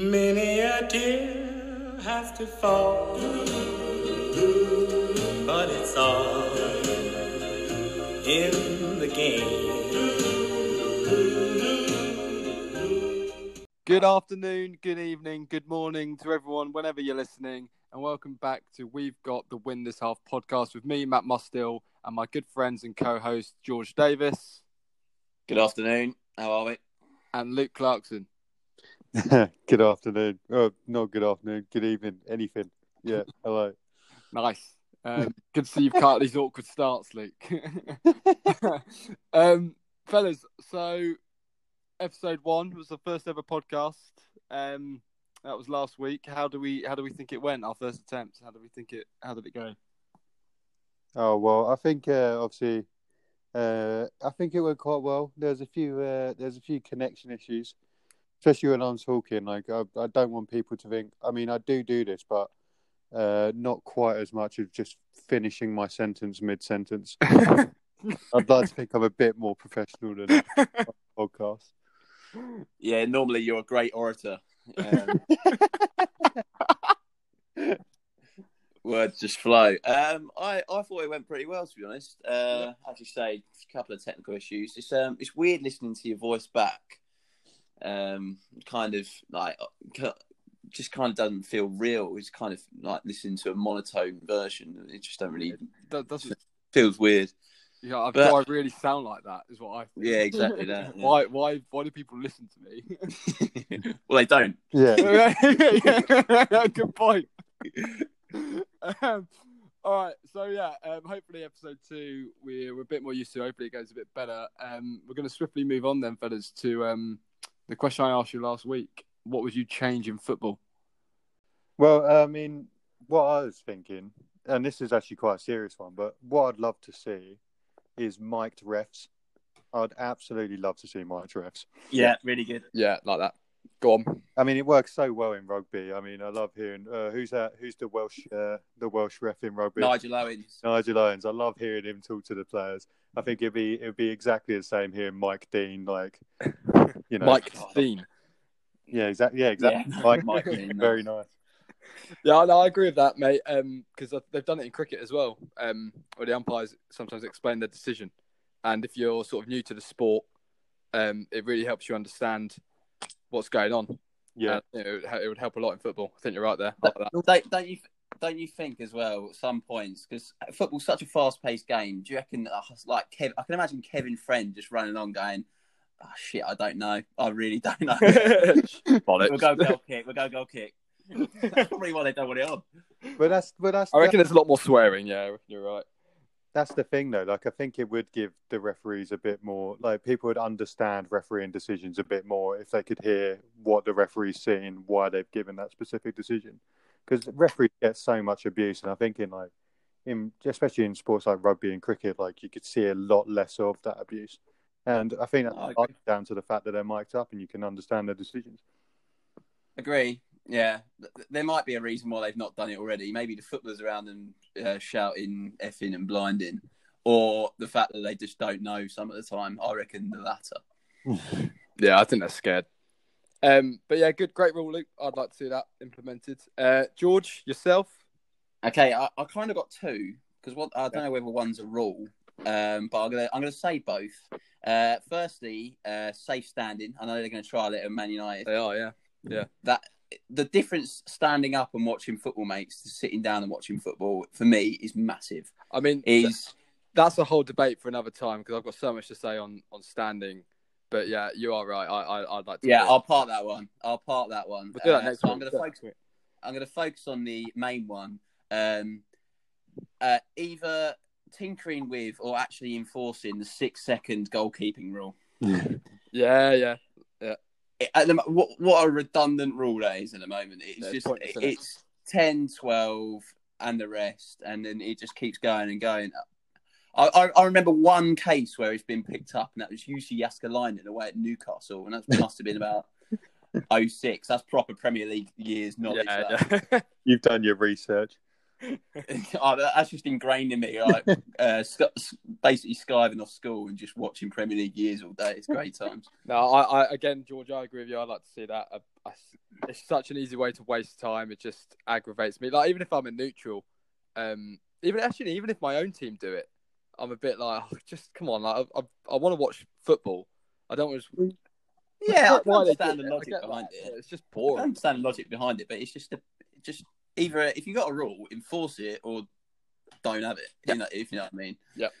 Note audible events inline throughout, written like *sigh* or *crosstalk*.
Many a tear has to fall, but it's all in the game. Good afternoon, good evening, good morning to everyone, whenever you're listening, and welcome back to We've Got the Win This Half podcast with me, Matt Mustill, and my good friends and co host, George Davis Good afternoon. How are we? and Luke Clarkson. *laughs* good afternoon. Oh, not good afternoon. Good evening. Anything. Yeah. Hello. *laughs* Nice. Um, good to see you've cut these awkward starts, Luke. *laughs* um, fellas, so episode one was the first ever podcast. Um, that was last week. How do we how do we think it went? Our first attempt. How do we think it? How did it go? Oh well, I think uh, obviously, uh, I think it went quite well. There's a few uh, there's a few connection issues, especially when I'm talking. Like I, I don't want people to think. I mean, I do do this, but uh, not quite as much as just finishing my sentence mid sentence. *laughs* I'd like to think I'm a bit more professional than that *laughs* on podcast. Yeah, normally you're a great orator. Um, *laughs* words just flow. Um, I, I thought it went pretty well, to be honest. Uh, As you say, a couple of technical issues. It's um, it's weird listening to your voice back. Um, kind of like uh, just kind of doesn't feel real. It's kind of like listening to a monotone version. It just don't really That, that's *laughs* feels weird. yeah. I, But- do I really sound like that? Is what I. Think. Yeah, exactly that. *laughs* yeah. Why why why do people listen to me? *laughs* well, they don't. Yeah. yeah, good point. um, all right, so yeah, um, hopefully episode two we're, we're a bit more used to. Hopefully it goes a bit better. Um, we're going to swiftly move on then, fellas, to um, the question I asked you last week. What would you change in football? Well, I mean, what I was thinking, and this is actually quite a serious one, but what I'd love to see is mic'd refs. I'd absolutely love to see mic'd refs. Yeah, really good. Yeah, like that. Go on. I mean, it works so well in rugby. I mean, I love hearing uh, who's that? Who's the Welsh? Uh, the Welsh ref in rugby? Nigel Owens. Nigel Owens. I love hearing him talk to the players. I think it'd be it'd be exactly the same here. Mike Dean, like you know, Mike Dean. Yeah, exactly. Yeah, exactly. Yeah. Mike, Mike Dean, *laughs* very nice. Yeah, no, I agree with that, mate. Um, because they've done it in cricket as well, um, where the umpires sometimes explain their decision, and if you're sort of new to the sport, um, it really helps you understand what's going on. Yeah, And, you know, it, it would help a lot in football. I think you're right there. I. Don't, don't you don't you think as well at some points because football's such a fast-paced game? Do you reckon uh, like Kev? I can imagine Kevin Friend just running on going, "Oh shit, I don't know. I really don't know." *laughs* Bollocks. we'll go goal kick. We'll go goal kick. *laughs* That's probably why they don't want it on. but that's but that's I reckon there's a lot more swearing. Yeah, I reckon you're right. that's the thing though. Like I think it would give the referees a bit more. Like people would understand refereeing decisions a bit more if they could hear what the referee's seeing, why they've given that specific decision. Because referees get so much abuse, and I think in like in especially in sports like rugby and cricket, like you could see a lot less of that abuse. And I think I that's agree. partly down to the fact that they're mic'd up and you can understand their decisions. Agree. Yeah, there might be a reason why they've not done it already. Maybe the footballers around them uh, shouting, effing, and blinding, or the fact that they just don't know some of the time. I reckon the latter. *laughs* Yeah, I think they're scared. Um, but yeah, good, great rule, Luke. I'd like to see that implemented. Uh, George, yourself? Okay, I, I kind of got two because what I don't know whether one's a rule, um, but I'm gonna I'm gonna say both. Uh, firstly, uh, safe standing. I know they're going to trial it at Man United. They are, yeah. Yeah. That the difference standing up and watching football makes to sitting down and watching football for me is massive. I mean, Is that's a whole debate for another time because I've got so much to say on on standing. But yeah, you are right. I, I I'd like to. yeah. I'll part that one. I'll part that one. We'll do that Uh, next so. I'm going to focus. I'm going to focus on the main one. Um, uh, either tinkering with or actually enforcing the six second goalkeeping rule. *laughs* Yeah, yeah. It- at the what, what a redundant rule that is at the moment. It's Yeah, it's just pointless, it? it's 10, 12, and the rest, and then it just keeps going and going. I, I, I remember one case where it's been picked up, and that was Jussi Jääskeläinen away at Newcastle, and that must have been about *laughs* 06. That's proper Premier League years knowledge. that. yeah, yeah. *laughs* You've done your research. *laughs* oh, that's just ingrained in me. Like, *laughs* uh, basically skiving off school and just watching Premier League years all day. It's great times. no, I, I again, George, I agree with you. I'd like to see that. I, I, it's such an easy way to waste time. It just aggravates me. Like even if I'm a neutral, um, even actually even if my own team do it, I'm a bit like, oh, just come on, like I, I, I want to watch football. I don't want to. Yeah, I can Why they understand the logic behind that, it. It's just boring. I understand the logic behind it, but it's just a, just either if you got a rule, enforce it or don't have it. Yeah. You know, if you know what I mean. Yep.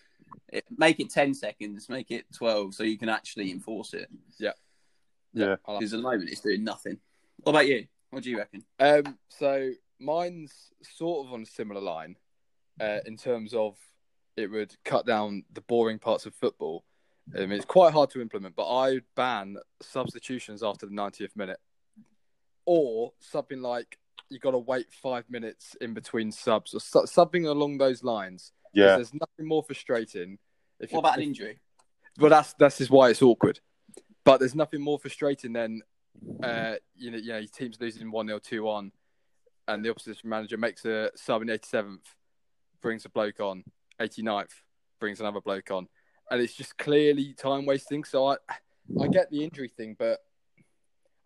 It, make it ten seconds, make it twelve, so you can actually enforce it. Yeah. I like Because at the moment it's doing nothing. What about you? What do you reckon? Um, so mine's sort of on a similar line, uh, in terms of it would cut down the boring parts of football. Um, it's quite hard to implement, but I would ban substitutions after the 90th minute, or something like you got to wait five minutes in between subs, or so- something along those lines. Yeah, there's nothing more frustrating. If What you- about an injury? Well, that's that's is why it's awkward. But there's nothing more frustrating than uh, you know, you know, your team's losing one 0 two on, and the opposition manager makes a sub in 87th, brings a bloke on, 89th, brings another bloke on, and it's just clearly time wasting. So I, I get the injury thing, but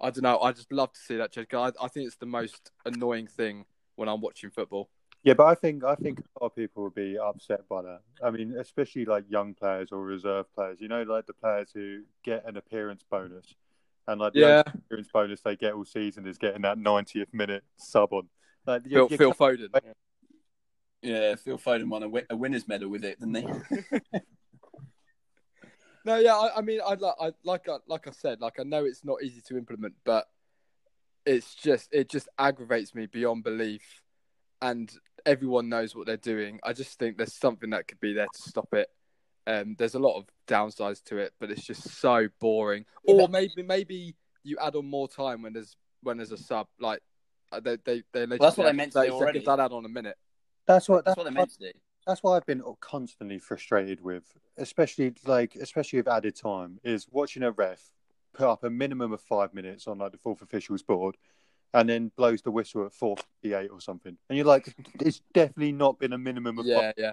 I don't know. I just love to see that change. 'cause I, I think it's the most annoying thing when I'm watching football. yeah, but I think I think a lot of people would be upset by that. I mean, especially like young players or reserve players. You know, like the players who get an appearance bonus, and like the Yeah, appearance bonus they get all season is getting that 90th minute sub on. Like, Phil, you Phil Foden. Yeah, Phil Foden won a, wi- a winner's medal with it, didn't he? *laughs* No, yeah, I, I mean, I like, I like, I, like I said, like I know it's not easy to implement, but it's just, it just aggravates me beyond belief, and everyone knows what they're doing. I just think there's something that could be there to stop it. Um, there's a lot of downsides to it, but it's just so boring. Yeah, Or but- maybe, maybe you add on more time when there's when there's a sub, like uh, they they they. that's what they meant to do already. seconds, I'd add on a minute. That's what That's that's, what they're meant to do. That's why I've been constantly frustrated with, especially like especially with added time, is watching a ref put up a minimum of five minutes on like the fourth officials board, and then blows the whistle at four fifty eight or something, and you're like, it's definitely not been a minimum of. Yeah, yeah,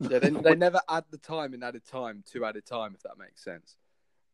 yeah. They, they never add the time in added time to added time, if that makes sense.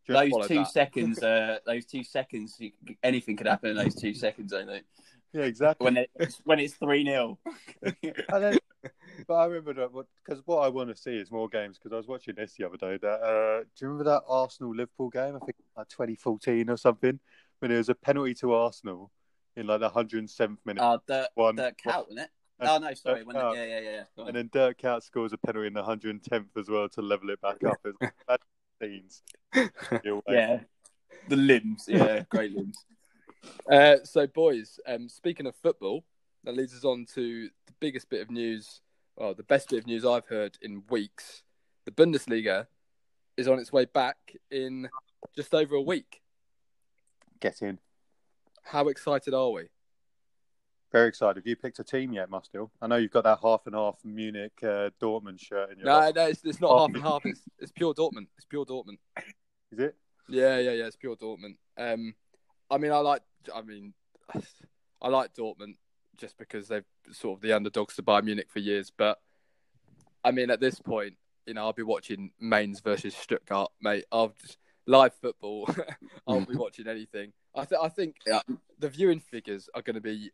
Just Those two that. seconds, uh, those two seconds, anything could happen in those two seconds, I think. yeah, exactly. When it's when it's three 0 And then, *laughs* but I remember that because what I want to see is more games. Because I was watching this the other day. That uh, do you remember that Arsenal Liverpool game? I think like 2014 or something, when there was a penalty to Arsenal in like the 107th minute. Uh, the one, the cow, wasn't it? Oh no, sorry. Dirk When, yeah, yeah, yeah. On. and then Dirk Kuyt scores a penalty in the 110th as well to level it back up. It's *laughs* bad scenes. *laughs* Yeah, the limbs. Yeah, great limbs. Uh, so, boys, um, speaking of football, that leads us on to the biggest bit of news, well, the best bit of news I've heard in weeks. The Bundesliga is on its way back in just over a week. Get in. How excited are we? Very excited. Have you picked a team yet, Mustil? I know you've got that half and half Munich uh, Dortmund shirt in your. No, no, it's, it's not half and half. It's, *laughs* it's pure Dortmund. It's pure Dortmund. Is it? Yeah, yeah, yeah. It's pure Dortmund. Um, I mean, I like. I mean, *sighs* I like Dortmund just because they've sort of the underdogs to Bayern Munich for years. But I mean, at this point, you know, I'll be watching Mainz versus Stuttgart, mate. I'll just live football. *laughs* I'll be mm-hmm. watching anything. I think. I think Yeah. the viewing figures are going to be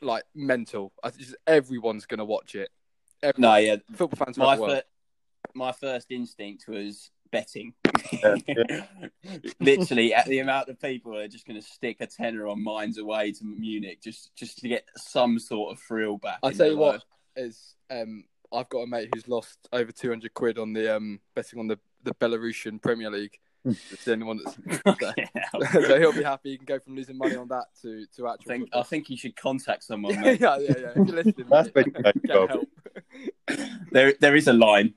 like mental. I think just everyone's going to watch it. Everyone, No, yeah. football fans My fir- my first instinct was betting. Yeah, *laughs* Literally, at the amount of people who are just going to stick a tenner on Mainz away to Munich just just to get some sort of thrill back. I in tell you what life. is um I've got a mate who's lost over two hundred quid on the um betting on the the Belarusian Premier League. *laughs* It's the only one that's *laughs* Yeah. so he'll be happy. He can go from losing money on that to to I think I think you should contact someone. yeah, Mate. yeah, yeah. If you're listening, That's mate, when you make get help. there there is a line.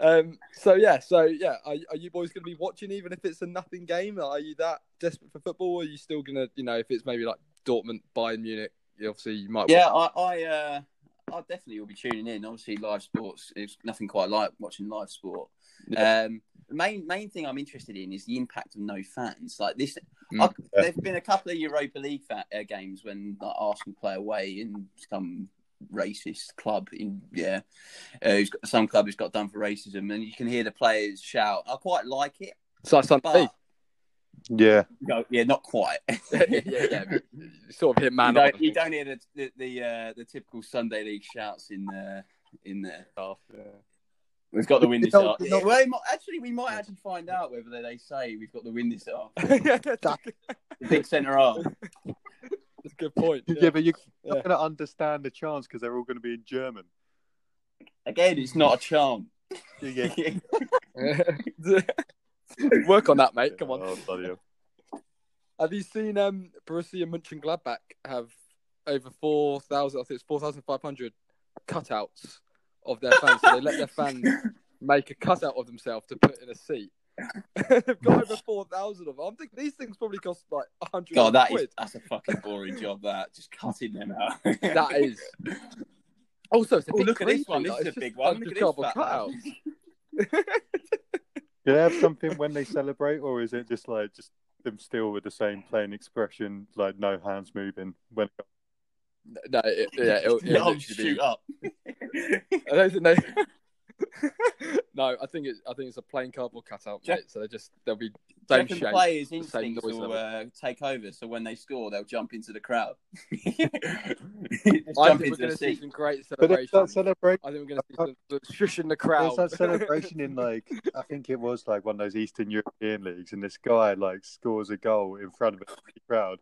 Um. So yeah. So yeah. Are, are you boys going to be watching even if it's a nothing game? Are you that desperate for football? Or are you still going to, you know, if it's maybe like Dortmund, Bayern Munich, you obviously you might. Yeah, I I, uh, I definitely will be tuning in. Obviously, live sports is nothing quite like watching live sport. Um, the main main thing I'm interested in is the impact of no fans. Like this, Mm. I, there've been a couple of Europa League fa- uh, games when like, Arsenal play away in some racist club in yeah, uh, who's got, some club who's got done for racism, and you can hear the players shout. I quite like it, So Sunday. but Yeah, No, yeah, not quite. *laughs* yeah, yeah, yeah. Sort of hit you, man don't, you don't hear the the the, uh, the typical Sunday league shouts in uh, in there. Half, We've got the win this You know- half. well, might- actually, we might actually find out whether they, they say we've got the win this half. *laughs* yeah. yeah, that's, a good, Big centre half. *laughs* that's a good point. *laughs* yeah, Yeah. but you're Yeah. not going to understand the chance because they're all going to be in German. Again, it's not a chant. Yeah. *laughs* *laughs* Work on that, mate. Come on. Oh, bloody hell. Have you seen um, Borussia Mönchengladbach have over four thousand? I think it's four thousand five hundred cutouts of their fans. so they let their fans make a cutout of themselves to put in a seat. They've got over four thousand of them. I think these things probably cost like a hundred God, that quid. is that's a fucking boring job. That just cutting them out. That is. Also, it's a Oh, bit look at this one. This is it's a big one. Look at this cardboard fat cutouts. *laughs* Do they have something when they celebrate, or is it just like just them still with the same plain expression, like no hands moving? When No, it, yeah, it'll, it'll I'll shoot be. up. *laughs* I don't think they. *laughs* no, I think it. I think it's a plain cardboard cutout, Jack- mate. So they just they'll be Do you same shape. players' same instincts will uh, take over, so when they score, they'll jump into the crowd. *laughs* I jump think we're into going the to see seat. some great but there's that celebrations. celebration. I think we're going to see some, some shush in the crowd. There's that *laughs* celebration in like I think it was like one of those Eastern European leagues, and this guy like scores a goal in front of a crowd,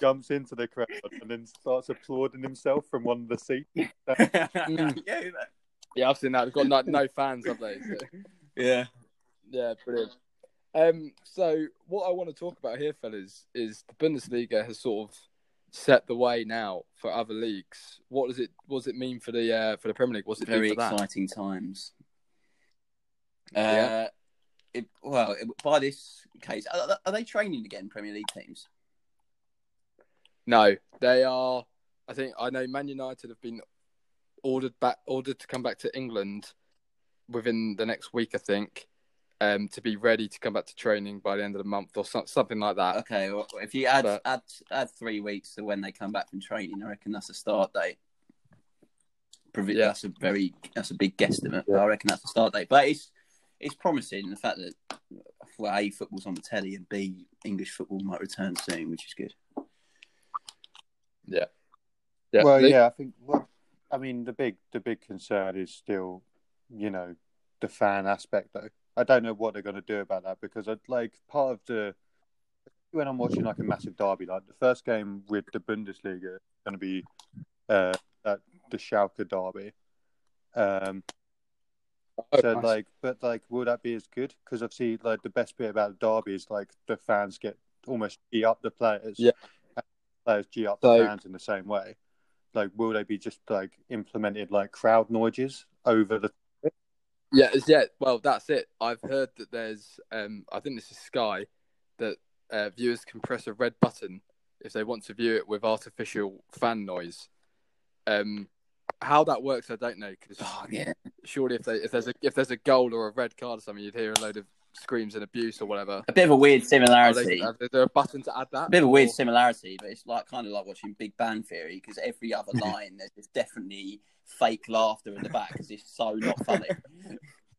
jumps into the crowd, and then starts applauding himself from one of the seats. *laughs* Yeah, that- yeah, I've seen that. They've got no, no *laughs* fans, have they? So, yeah. yeah, brilliant. Um, so what I want to talk about here, fellas, is the Bundesliga has sort of set the way now for other leagues. What does it? What does it mean for the uh, for the Premier League? What's it Very for that? exciting times. Uh, Yeah. it, well, it- by this case, are, are they training again, Premier League teams? No, they are. I think I know Man United have been ordered back, ordered to come back to England within the next week. I think um, to be ready to come back to training by the end of the month or so, something like that. Okay, well, if you add But- add add three weeks to when they come back from training, I reckon that's a start date. Provi- Yeah. That's a very that's a big guesstimate. but Yeah. I reckon that's a start date, but it's it's promising the fact that well, a football's on the telly and b English football might return soon, which is good. Yeah, well, Luke? yeah, I think. Well, I mean, the big the big concern is still, you know, the fan aspect. Though I don't know what they're going to do about that because I'd like part of the when I'm watching like a massive derby, like the first game with the Bundesliga is going to be uh, at the Schalke derby. Um, Oh, so nice. like, but like, will that be as good? Because obviously, like the best bit about the derby is like the fans get almost g up the players. Yeah. Players g up So- the fans in the same way. Like, will they be just like implemented like crowd noises over the? Yeah, it's- yeah. Well, that's it. I've heard that there's, um, I think this is Sky, that uh, viewers can press a red button if they want to view it with artificial fan noise. Um, how that works, I don't know. Because Oh yeah, surely, if they, if there's a if there's a goal or a red card or something, you'd hear a load of screams and abuse or whatever. a bit of a weird Are similarity. they, are there a button to add that? A bit of a weird similarity, but it's like kind of like watching Big Bang Theory because every other *laughs* line there's, there's definitely fake laughter in the back because it's so not funny. *laughs*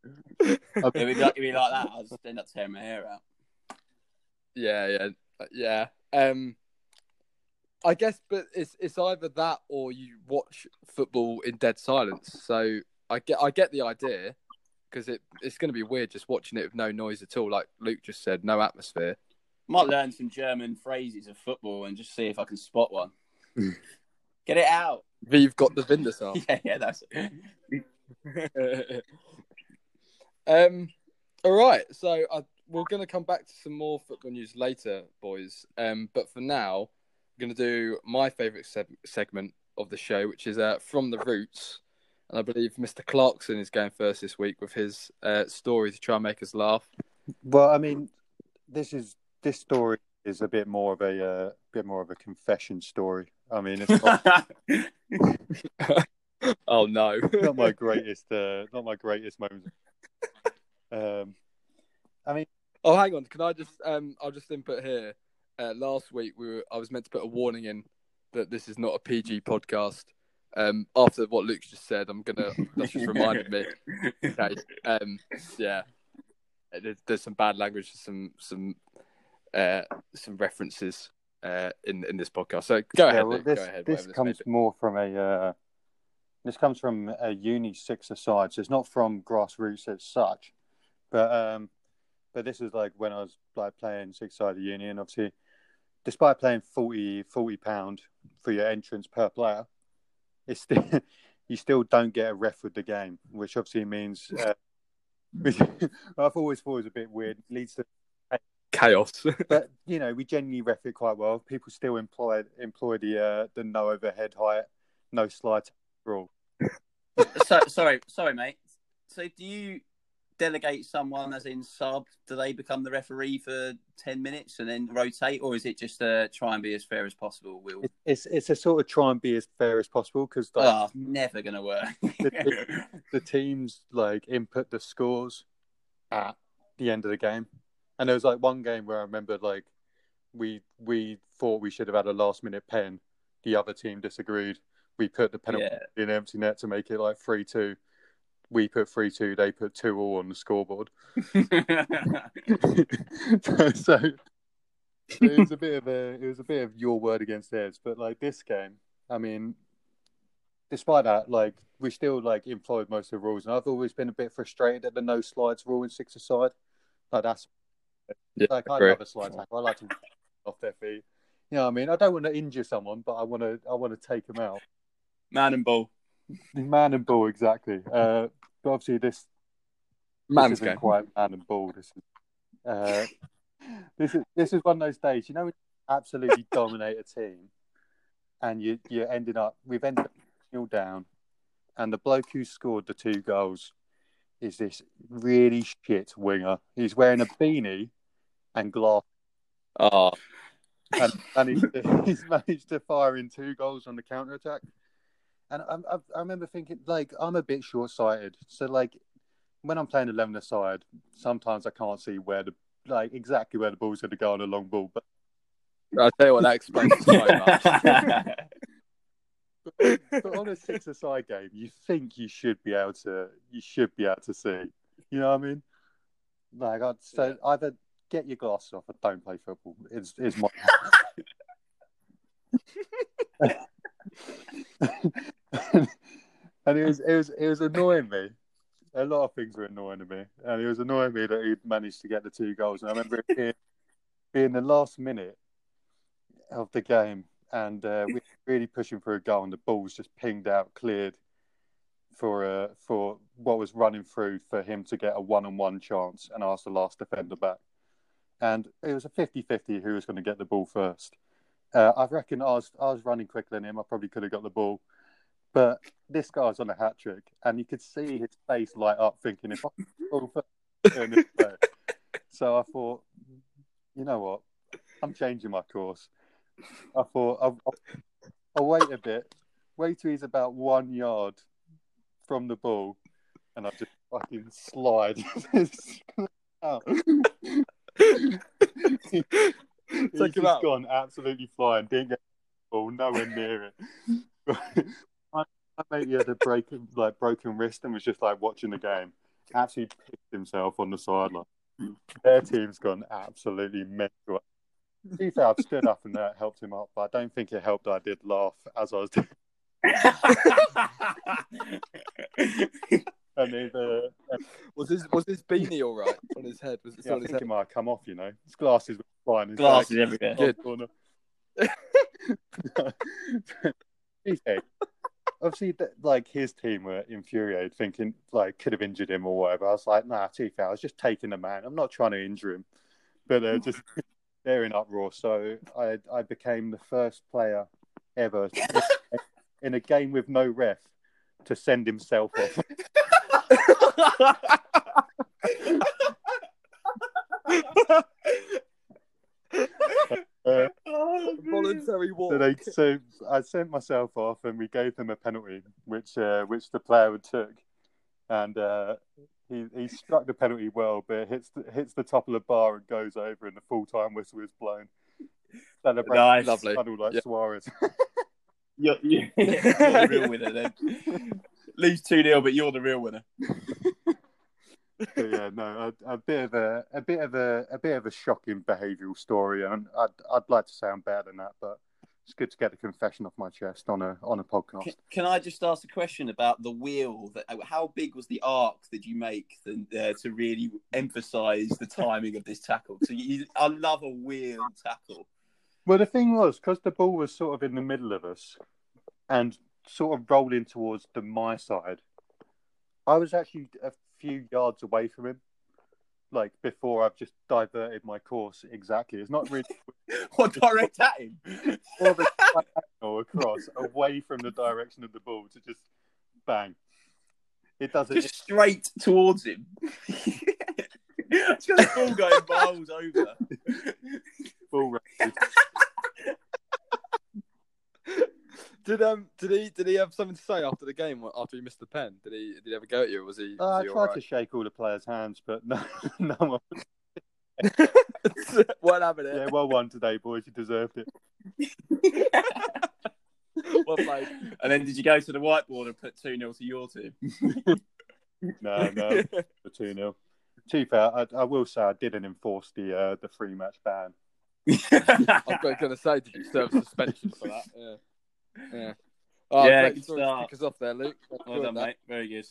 *laughs* it would be like, it'd be like that. I'd just end up tearing my hair out. Yeah, yeah, yeah. Um, I guess, but it's it's either that or you watch football in dead silence. So I get I get the idea because it it's going to be weird just watching it with no noise at all. Like Luke just said, no atmosphere. Might learn some German phrases of football and just see if I can spot one. *laughs* Get it out. We've got the Vindasar. *laughs* Yeah, yeah, that's *laughs* um, all right. So I, we're going to come back to some more football news later, boys. Um, but for now, I'm going to do my favourite se- segment of the show, which is uh, from the roots. And I believe Mr. Clarkson is going first this week with his uh, story to try and make us laugh. Well, I mean, this is this story is a bit more of a uh, bit more of a confession story. I mean, it's not, *laughs* oh no! not my greatest, uh, not my greatest moment. Um, I mean, Oh, hang on. Can I just um I'll just input here. Uh, last week we were I was meant to put a warning in that this is not a PG podcast. Um after what Luke just said, I'm gonna that's just reminded me. *laughs* Okay. Um yeah. There's, there's some bad language, some some uh, some references uh, in in this podcast. So go Yeah, ahead, well, this go ahead. this comes be. more from a uh, this comes from a uni six aside, so it's not from grassroots as such. But um, but this is like when I was like playing six sided uni, and obviously, despite playing 40 pound for your entrance per player, it's still *laughs* you still don't get a ref with the game, which obviously means. Uh, which *laughs* I've always thought was a bit weird. Leads to chaos. *laughs* but you know, we genuinely ref it quite well. People still employ employ the uh, the no overhead height, no slide rule. so, sorry, sorry, mate. So, do you delegate someone as in sub? Do they become the referee for ten minutes and then rotate, or is it just uh, try and be as fair as possible? Will it's it's a sort of try and be as fair as possible because like, oh, never gonna work. *laughs* the teams like input the scores at the end of the game, and there was like one game where I remember like we we thought we should have had a last minute pen. The other team disagreed. We put the penalty yeah. in empty net to make it like three two. We put three two. They put two all on the scoreboard. *laughs* *laughs* so it was a bit of a it was a bit of your word against theirs. But like this game, I mean, despite that, like we still like employed most of the rules, and I've always been a bit frustrated at the no slides rule in six aside. Like that's Yeah, like I love a slide tackle. I like to *laughs* off their feet. You know what I mean? I don't want to injure someone, but I want to I want to take them out. Man and ball. Man and ball, exactly. Uh, but obviously this Man's this isn't quite man and ball. This is, uh, *laughs* this is this is one of those days. You know, when you absolutely *laughs* dominate a team, and you you're ending up. We've ended up nil down, and the bloke who scored the two goals is this really shit winger. He's wearing a beanie and glass, Oh, and *laughs* managed to, he's managed to fire in two goals on the counter attack. And I, I, I remember thinking, like, I'm a bit short sighted. So, like, when I'm playing 11 aside, sometimes I can't see where the, like, exactly where the ball's going to go on a long ball. But, I'll tell you what, that explains so much. but on a six aside game, you think you should be able to, you should be able to see. You know what I mean? Like, I'd say either get your glasses off or don't play football. Is, is my. *laughs* *laughs* *laughs* *laughs* and it was it was it was annoying me. A lot of things were annoying me, and it was annoying me that he'd managed to get the two goals. And I remember it being, being the last minute of the game, and uh, we were really pushing for a goal, and the ball's just pinged out, cleared for uh, for what was running through for him to get a one-on-one chance, and ask the last defender back. And it was a 50-50 who was going to get the ball first. Uh, I reckon I was I was running quicker than him. I probably could have got the ball, but this guy's on a hat trick, and you could see his face light up, thinking if I get the ball first, turn this way. so I thought, you know what, I'm changing my course. I thought I'll, I'll, wait a bit, wait till he's about one yard from the ball, and I just fucking slide. *laughs* out. He's just gone absolutely flying. Didn't get the ball, nowhere near it. *laughs* my, my mate he had a break, like broken wrist, and was just like watching the game. Absolutely pissed himself on the sideline. *clears throat* Their team's gone absolutely mental. To be I've stood up and that helped him up, but I don't think it helped. I did laugh as I was doing. And then, uh, was his was his beanie all right on his head? Was it yeah, still I his think head? it might have come off. You know, his glasses were fine. His Glasses back- everywhere. Good. corner. *laughs* He's dead. Obviously, th- like his team were infuriated, thinking like could have injured him or whatever. I was like, nah, too fair. I was just taking the man. I'm not trying to injure him, but they're just *laughs* they're in uproar. So I I became the first player ever *laughs* in a game with no ref to send himself off. *laughs* Uh, *laughs* Voluntary walk. So, they, so I sent myself off, and we gave them a penalty, which uh, which the player took, and uh, he he struck the penalty well, but it hits the, hits the top of the bar and goes over, and the full time whistle is blown. Celebrate Nice. Lovely. funnel like Yeah. Suarez. *laughs* You're, you're, *laughs* you're the real winner then. Lose 2 0, but you're the real winner. But yeah, no, a, a bit of a, a bit of a, a bit of a shocking behavioural story, and I'd, I'd like to sound better than that, but it's good to get the confession off my chest on a, on a podcast. Can, can I just ask a question about the wheel? That how big was the arc that you make the, uh, to really emphasise the timing of this tackle? So you, I love a wheel tackle. Well, the thing was, because the ball was sort of in the middle of us, and sort of rolling towards the my side, I was actually a few yards away from him. Like before, I've just diverted my course exactly. It's not really *laughs* What direct at him? a diagonal across away from the direction of the ball to just bang. It doesn't. Just straight towards him. it's got the ball going miles over. ball Did um did he did he have something to say after the game after he missed the pen? Did he did he ever go at you? Or was he? Uh, Was I tried all to shake all the players' hands, but no, *laughs* no one. *laughs* what happened Yeah, well won today, boys. You deserved it. *laughs* Well played. And then did you go to the whiteboard and put 2 0 to your team? No, no, for two 0 To be fair, I, I will say I didn't enforce the uh, the three match ban. I was going to say, did you serve suspension for that? Yeah. Yeah. Oh, Yeah, great to start. kick us off there, Luke. well done, that. mate. Very good.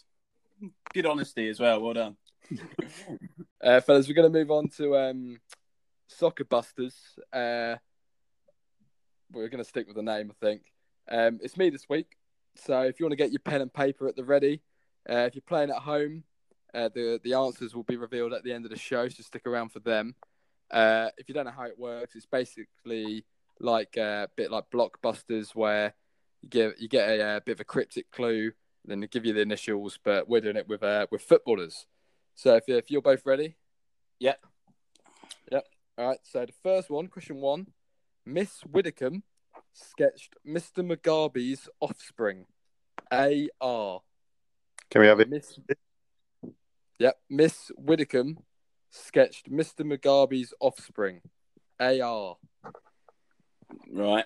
Good honesty as well. Well done. *laughs* Uh, fellas, we're going to move on to um, Soccer Busters. Uh, we're going to stick with the name, I think. Um, it's me this week. So if you want to get your pen and paper at the ready, uh, if you're playing at home, uh, the, the answers will be revealed at the end of the show, so stick around for them. Uh, if you don't know how it works, it's basically like uh, a bit like Blockbusters, where you get you get a, uh bit of a cryptic clue, then they give you the initials, but we're doing it with uh, with footballers. So if, if you're both ready, Yep. Yep. All right. So the first one, question one, Miss Widdecombe sketched Mr. Mugabe's offspring. A R. Can we have it? Miss. Yep. Miss Widdecombe sketched Mr. Mugabe's offspring. A R. Right.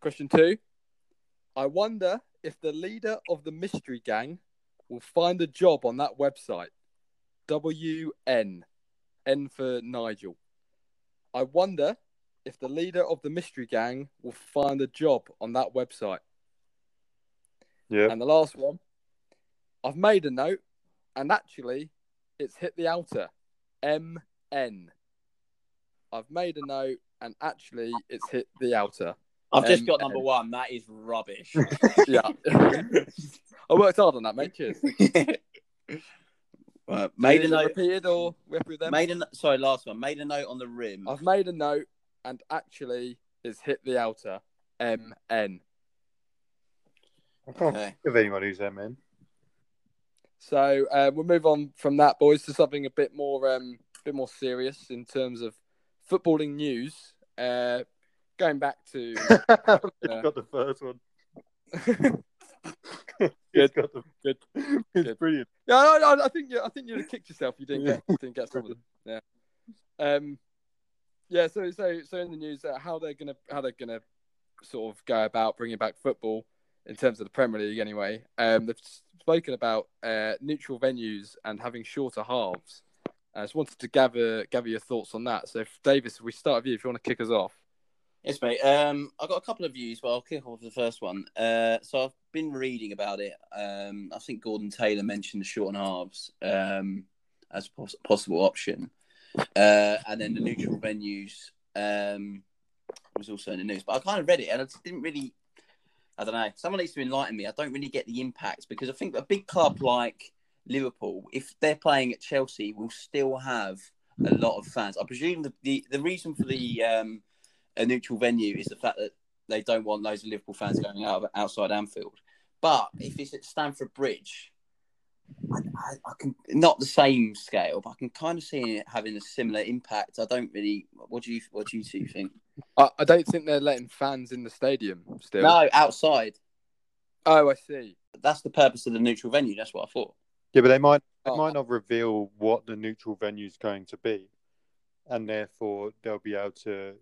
Question two. I wonder if the leader of the mystery gang will find a job on that website. W N. N for Nigel. I wonder if the leader of the mystery gang will find a job on that website. Yeah. And the last one. I've made a note, and actually, it's hit the outer. M N. I've made a note, and actually, it's hit the outer. I've just Um, got number one. That is rubbish. *laughs* Yeah. *laughs* I worked hard on that, mate. Cheers. right. *laughs* Made a note. Repeated or we with them? Made a no- sorry. Last one. Made a note on the rim. I've made a note, and actually, it's hit the outer. M N. I can't Okay. think of anyone who's M N. So uh, we'll move on from that, boys, to something a bit more, um, a bit more serious in terms of footballing news. Uh, going back to *laughs* Yeah. got the first one. *laughs* Good. Got the- Good. It's Good. brilliant. yeah, I, I, think you, I think you'd have kicked yourself. You didn't get didn't get some of them. Yeah. Um. Yeah. So so so in the news, uh, how they're gonna how they're gonna sort of go about bringing back football in terms of the Premier League anyway. Um, they've spoken about uh, neutral venues and having shorter halves. I just wanted to gather gather your thoughts on that. So, if, Davis, if we start with you, if you want to kick us off. Yes, mate. Um, I've got a couple of views, but I'll kick off the first one. Uh, so I've been reading about it. Um, I think Gordon Taylor mentioned the short and halves um, as a poss- possible option, uh, and then the neutral venues um, was also in the news. But I kind of read it and I didn't really. I don't know. Someone needs to enlighten me. I don't really get the impact because I think a big club like Liverpool, if they're playing at Chelsea, will still have a lot of fans. I presume the the, the reason for the um, a neutral venue is the fact that they don't want loads of Liverpool fans going out of, outside Anfield. But if it's at Stamford Bridge, I, I, I can not the same scale, but I can kind of see it having a similar impact. I don't really. What do you What do you two think? I, I don't think they're letting fans in the stadium still. No, outside. Oh, I see. That's the purpose of the neutral venue. That's what I thought. Yeah, but they might they Oh. might not reveal what the neutral venue is going to be, and therefore they'll be able to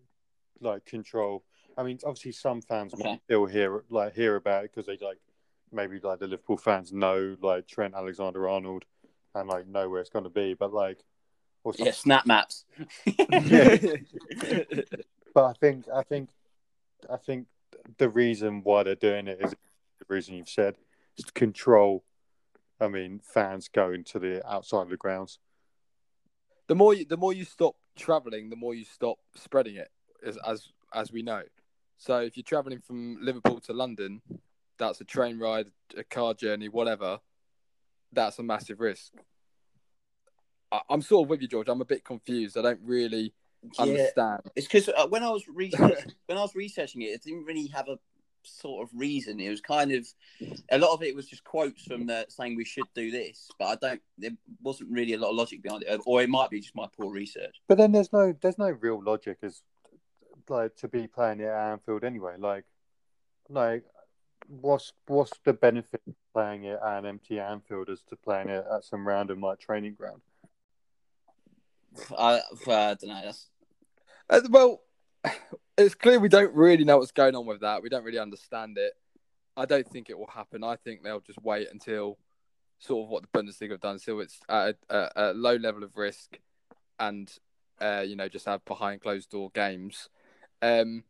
like control. I mean, obviously, some fans Okay. might still hear like hear about it because they like maybe like the Liverpool fans know like Trent Alexander Arnold and like know where it's going to be. But like, also, Yeah, snap maps. *laughs* but I think I think I think the reason why they're doing it is the reason you've said is to control. I mean, fans going to the outside of the grounds. the more you, the more you stop traveling, the more you stop spreading it, as as as we know. So if you're traveling from Liverpool to London, that's a train ride, a car journey, whatever. That's a massive risk. I, I'm sort of with you, George. I'm a bit confused. I don't really Yeah, understand. it's because uh, when I was *laughs* researching, when I was researching it, it didn't really have a sort of reason. It was kind of a lot of it was just quotes from the saying we should do this, but I don't. There wasn't really a lot of logic behind it, or it might be just my poor research. But then there's no there's no real logic as like to be playing it at Anfield anyway. Like like what's what's the benefit of playing it at an empty Anfield as to playing it at some random like training ground? I, I don't know. That's Uh, well, it's clear we don't really know what's going on with that. We don't really understand it. I don't think it will happen. I think they'll just wait until sort of what the Bundesliga have done, so it's at a, a, low level of risk, and uh, you know just have behind closed door games. Um,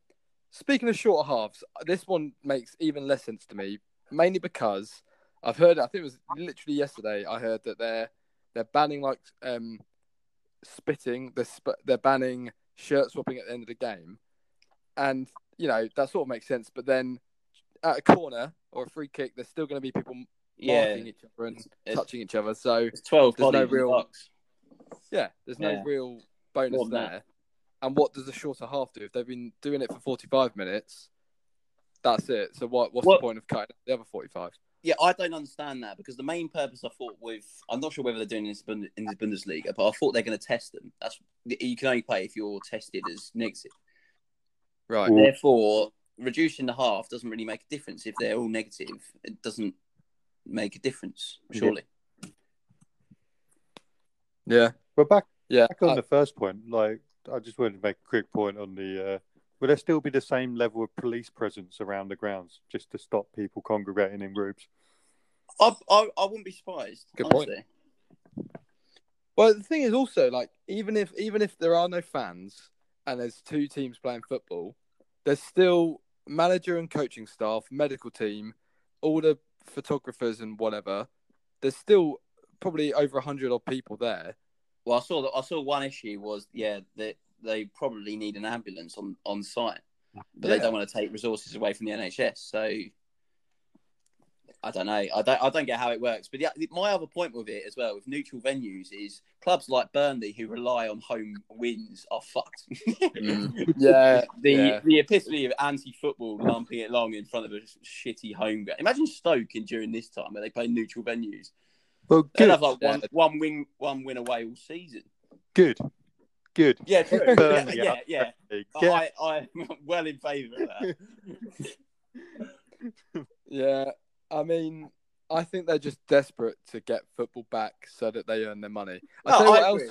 speaking of shorter halves, this one makes even less sense to me, mainly because I've heard. I think it was literally yesterday. I heard that they're they're banning like um, spitting. They're sp- they're banning shirt swapping at the end of the game, and you know that sort of makes sense. But then at a corner or a free kick, there's still going to be people yeah. marking each other and It's- touching each other. So twelve There's no bodies in the real- box. yeah, there's no Yeah. real bonus More than that. there. And what does the shorter half do? If they've been doing it for 45 minutes, that's it. So what? What's What- the point of cutting the other 45? Yeah, I don't understand that because the main purpose I thought with I'm not sure whether they're doing this in the Bundesliga, but I thought they're going to test them. That's you can only play if you're tested as negative. Right. Yeah. Therefore, reducing the half doesn't really make a difference if they're all negative. It doesn't make a difference, surely. Yeah. But back Yeah. back on I- the first point, like I just wanted to make a quick point on the. Uh, will there still be the same level of police presence around the grounds just to stop people congregating in groups? I, I, I wouldn't be surprised. Good point. Well, the thing is also like even if even if there are no fans and there's two teams playing football, there's still manager and coaching staff, medical team, all the photographers and whatever. There's still probably over a hundred odd people there. Well, I saw that. I saw one issue was yeah that they probably need an ambulance on on site, but they don't want to take resources away from the NHS. So I don't know. I don't. I don't get how it works. But the, my other point with it as well with neutral venues is clubs like Burnley who rely on home wins are fucked. *laughs* Mm. Yeah, the yeah. the epitome of anti-football lumping it along in front of a shitty home ground. Imagine Stoke in during this time where they play neutral venues. Well, good. They'll have like one Yeah. one win one win away all season. good, good. Yeah, *laughs* true. yeah, Burnley yeah, yeah. Get- I, I'm *laughs* well in favour of that. *laughs* Yeah, I mean, I think they're just desperate to get football back so that they earn their money. I No, tell you what I else, agree.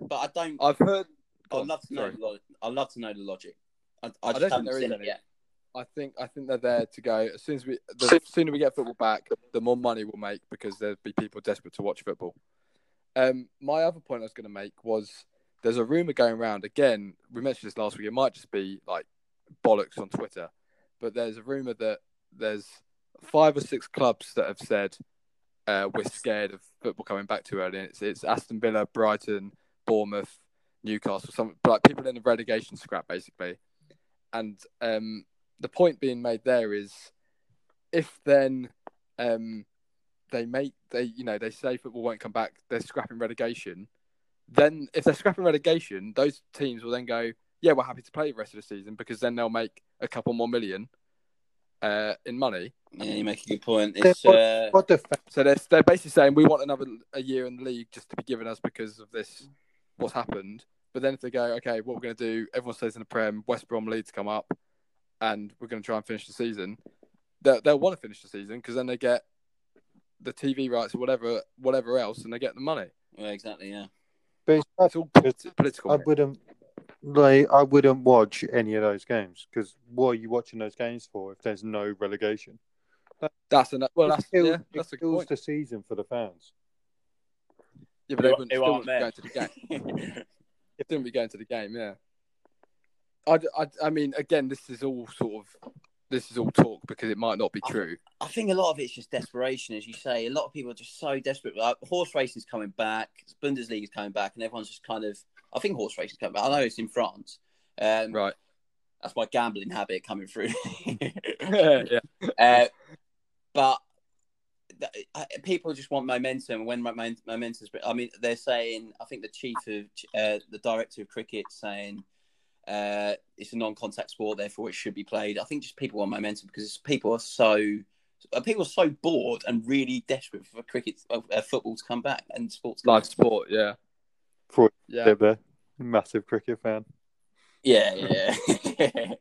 John. But I don't. I've heard. oh, I'd love to know. The lo- I'd love to know the logic. I, I I don't think haven't there is seen it any. yet. I think I think they're there to go. As soon as we, the sooner we get football back, the more money we'll make because there'll be people desperate to watch football. Um, my other point I was going to make was there's a rumor going around again. We mentioned this last week. It might just be like bollocks on Twitter, but there's a rumor that there's five or six clubs that have said uh, we're scared of football coming back too early. It's, it's Aston Villa, Brighton, Bournemouth, Newcastle, some like people in the relegation scrap basically. And um, the point being made there is, if then um, they make they you know they say football won't come back, they're scrapping relegation. Then if they're scrapping relegation, those teams will then go, yeah, we're happy to play the rest of the season because then they'll make a couple more million uh, in money. Yeah, you make a good point. It's uh, What the fa- So they're, they're basically saying we want another a year in the league just to be given us because of this, what's happened. But then if they go, okay, what we're going to do, everyone stays in the Prem, West Brom Leeds come up, and we're going to try and finish the season. They'll, they'll want to finish the season because then they get the TV rights or whatever, whatever else, and they get the money. Yeah, exactly. Yeah. But it's not- It's political. I wouldn't like I wouldn't watch any of those games because what are you watching those games for if there's no relegation? That's enough. Well, It that's kills- yeah, it that's a good kills the season for the fans. Yeah, but they Who- wouldn't, who still *laughs* wouldn't be going to the game. They didn't be going to the game. Yeah. I, I, I mean, again, this is all sort of this is all talk because it might not be true. I think a lot of it's just desperation, as you say. A lot of people are just so desperate. Like horse is coming back, Bundesliga is coming back, and everyone's just kind of. I think horse racing's coming back. I know it's in France. Um, Right. That's my gambling habit coming through. *laughs* *laughs* yeah. uh, but th- people just want momentum. When momen- momentum's, I mean, they're saying. I think the chief of uh, the director of cricket saying uh, it's a non-contact sport, therefore it should be played. I think just people want momentum because people are so uh, people are so bored and really desperate for cricket, uh, uh, football to come back and sports. come Live back. sport. Yeah. For Yeah. Dibber, massive cricket fan. Yeah, yeah. *laughs*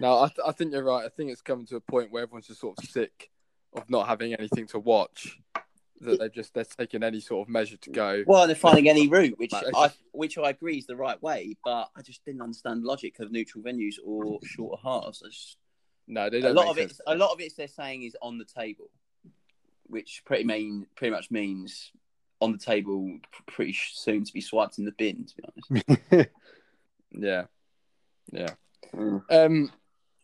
No, I, th- I think you're right. I think it's coming to a point where everyone's just sort of sick of not having anything to watch. That they've just they're taking any sort of measure to go. well, they're finding any route, which I which I agree is the right way, but I just didn't understand the logic of neutral venues or shorter halves. I just, No, they a don't. lot of it, a lot of it, they're saying is on the table, which pretty mean pretty much means on the table, pretty soon to be swiped in the bin. To be honest. *laughs* Yeah, yeah. Um,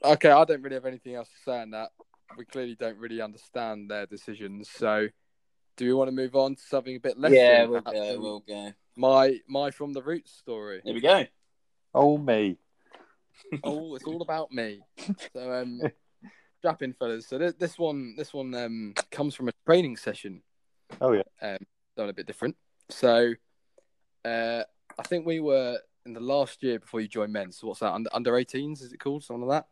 okay, I don't really have anything else to say on that. We clearly don't really understand their decisions. So, do we want to move on to something a bit less? yeah, we'll go. We'll go. My my from the roots story. Here we go. oh me. oh, it's all about me. *laughs* So, um, strap in, fellas. So this, this one, this one um comes from a training session. Oh yeah. um, done a bit different. So, uh, I think we were in the last year before you joined men. So what's that? Under under 18s is it called something like that?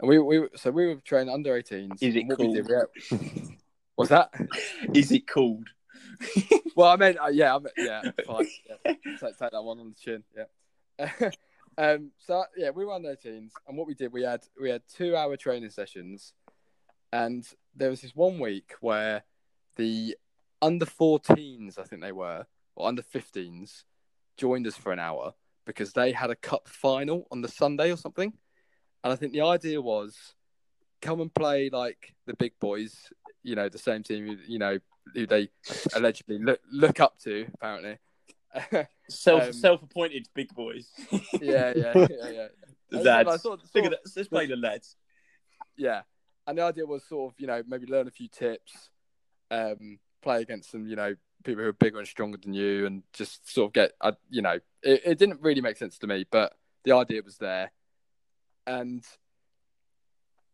And we we so we were training under 18s. Is it and what we called? did, we- *laughs* what's that? Is it called? *laughs* Well, I meant uh, yeah, I meant, yeah, fine. Yeah. *laughs* Take, take that one on the chin. Yeah. *laughs* um. So yeah, we were under 18s, and what we did, we had we had two hour training sessions, and there was this one week where the under 14s, I think they were, or under 15s, joined us for an hour because they had a cup final on the Sunday or something, and I think the idea was come and play like the big boys, you know, the same team, you know, who they allegedly look look up to apparently. *laughs* Self Um, self-appointed big boys. *laughs* yeah, yeah, yeah, yeah. The lads. *laughs* I Look sort of-. Let's play the lads. Yeah, and the idea was sort of you know maybe learn a few tips, um, play against some you know people who are bigger and stronger than you, and just sort of get uh, you know it, it didn't really make sense to me, but the idea was there, and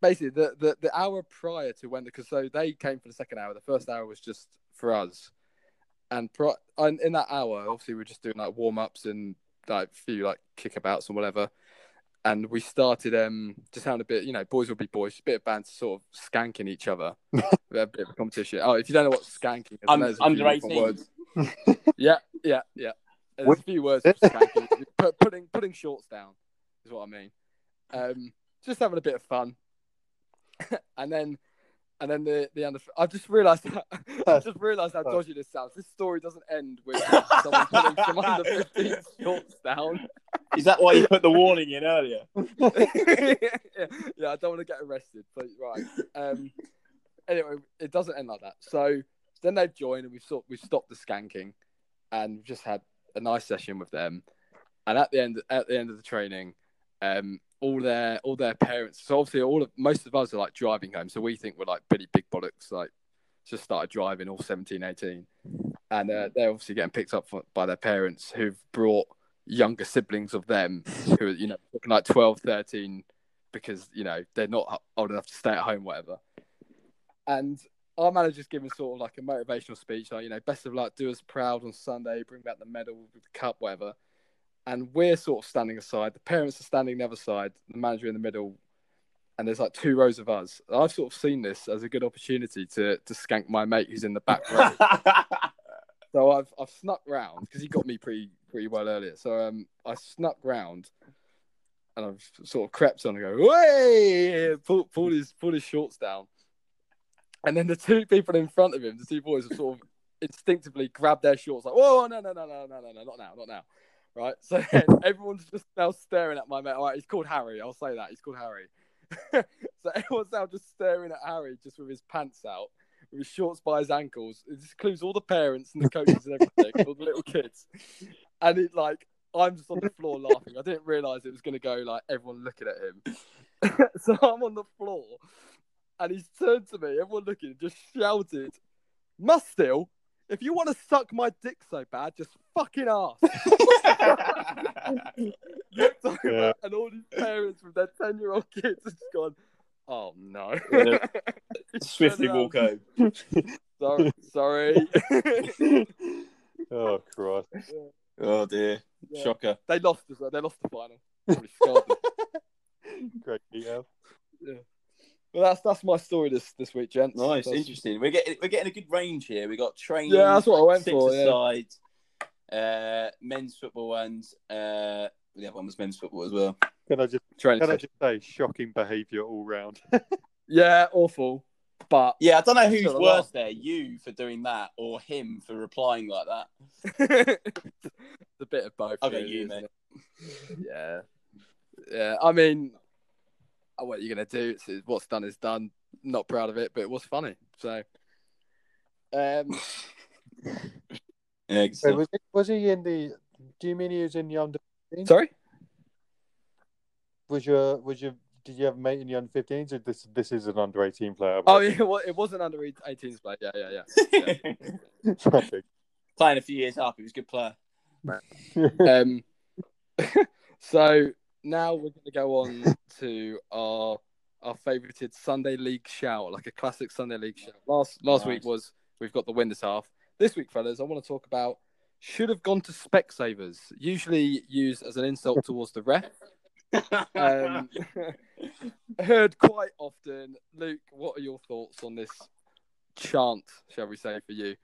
basically the the, the hour prior to when because so they came for the second hour, the first hour was just for us, and, pro, and in that hour obviously we we're just doing like warm ups and like a few like kickabouts and whatever and we started um just having a bit, you know, boys will be boys, a bit of banter, sort of skanking each other, *laughs* a bit of a competition. Oh, if you don't know what skanking is, I know there's a under different 18. words. *laughs* Yeah, yeah, yeah. There's a few words for skanking. *laughs* Put, putting putting shorts down is what I mean. Um, just having a bit of fun, *laughs* and then. And then the the under, I've just realised *laughs* I've just realised how dodgy this sounds. This story doesn't end with *laughs* someone putting some under 15 shorts down. Is that why you put the warning in earlier? yeah, yeah, I don't want to get arrested, but right. Um, anyway, it doesn't end like that. So then they've joined, and we've sort we've stopped the skanking, and we've just had a nice session with them. And at the end, at the end of the training, um, all their all their parents. So obviously, all of most of us are like driving home. So we think we're like pretty big bollocks, like just started driving all 17, 18. and uh, they're obviously getting picked up for, by their parents who've brought younger siblings of them who are you know looking like 12 13 because you know they're not old enough to stay at home whatever and our manager's giving sort of like a motivational speech like you know best of luck do us proud on sunday bring back the medal the cup whatever and we're sort of standing aside the parents are standing the other side the manager in the middle and there's like two rows of us i've sort of seen this as a good opportunity to to skank my mate who's in the back row *laughs* so I've I've snuck round because he got me pretty pretty well earlier. So um, I snuck round, and I've sort of crept on and go, "Way!" Pull, pull his pull his shorts down, and then the two people in front of him, the two boys, have sort of instinctively grabbed their shorts, like, "Whoa, no, no, no, no, no, no, no, not now, not now." Right, so *laughs* everyone's just now staring at my mate. All right, he's called Harry. I'll say that he's called Harry. *laughs* so everyone's now just staring at Harry, just with his pants out, with his shorts by his ankles. It includes all the parents and the coaches and everything, *laughs* all the little kids. And it like I'm just on the floor laughing. I didn't realise it was gonna go like everyone looking at him. so I'm on the floor and he's turned to me, everyone looking, and just shouted, Must still, if you want to suck my dick so bad, just fucking ask. Looked over, Yeah. and all these parents with their 10 year old kids have just gone, Oh no. Yeah. *laughs* He Swiftly turned walk around, home. *laughs* Sorry. sorry. *laughs* oh Christ! Oh dear. Yeah. Shocker. They lost as well. They lost the final. Probably scarred them. Great detail. Well, that's that's my story this this week, gents. Nice, That's- interesting. We're getting we're getting a good range here. We got training. Yeah, that's what I went six for. Yeah. Aside, uh, men's football and uh, the other one was men's football as well. Can I just Training can I just say shocking behaviour all round? *laughs* Yeah, awful. But Yeah, I don't know who's worse there, you for doing that or him for replying like that. *laughs* it's a bit of both. I'll really, you, isn't mate. Yeah, yeah. I mean, what are you gonna do? It's, it's- what's done is done. Not proud of it, but it was funny. So, um, *laughs* Yeah, good was, he, was he in the? Do you mean he was in the under? sorry. Was your was your did you have a mate in the under 15s or this this is an under 18 player? Oh yeah, well, it wasn't under 18s player. Yeah, yeah, yeah. *laughs* Traffic. Playing a few years up, he was a good player. um, *laughs* so now we're going to go on to our our favoured Sunday League shout, like a classic Sunday League shout. Last last week was we've got the winners half. This week, fellas, I want to talk about should have gone to Specsavers, usually used as an insult towards the ref. Um, *laughs* heard quite often. Luke, what are your thoughts on this chant, shall we say, for you?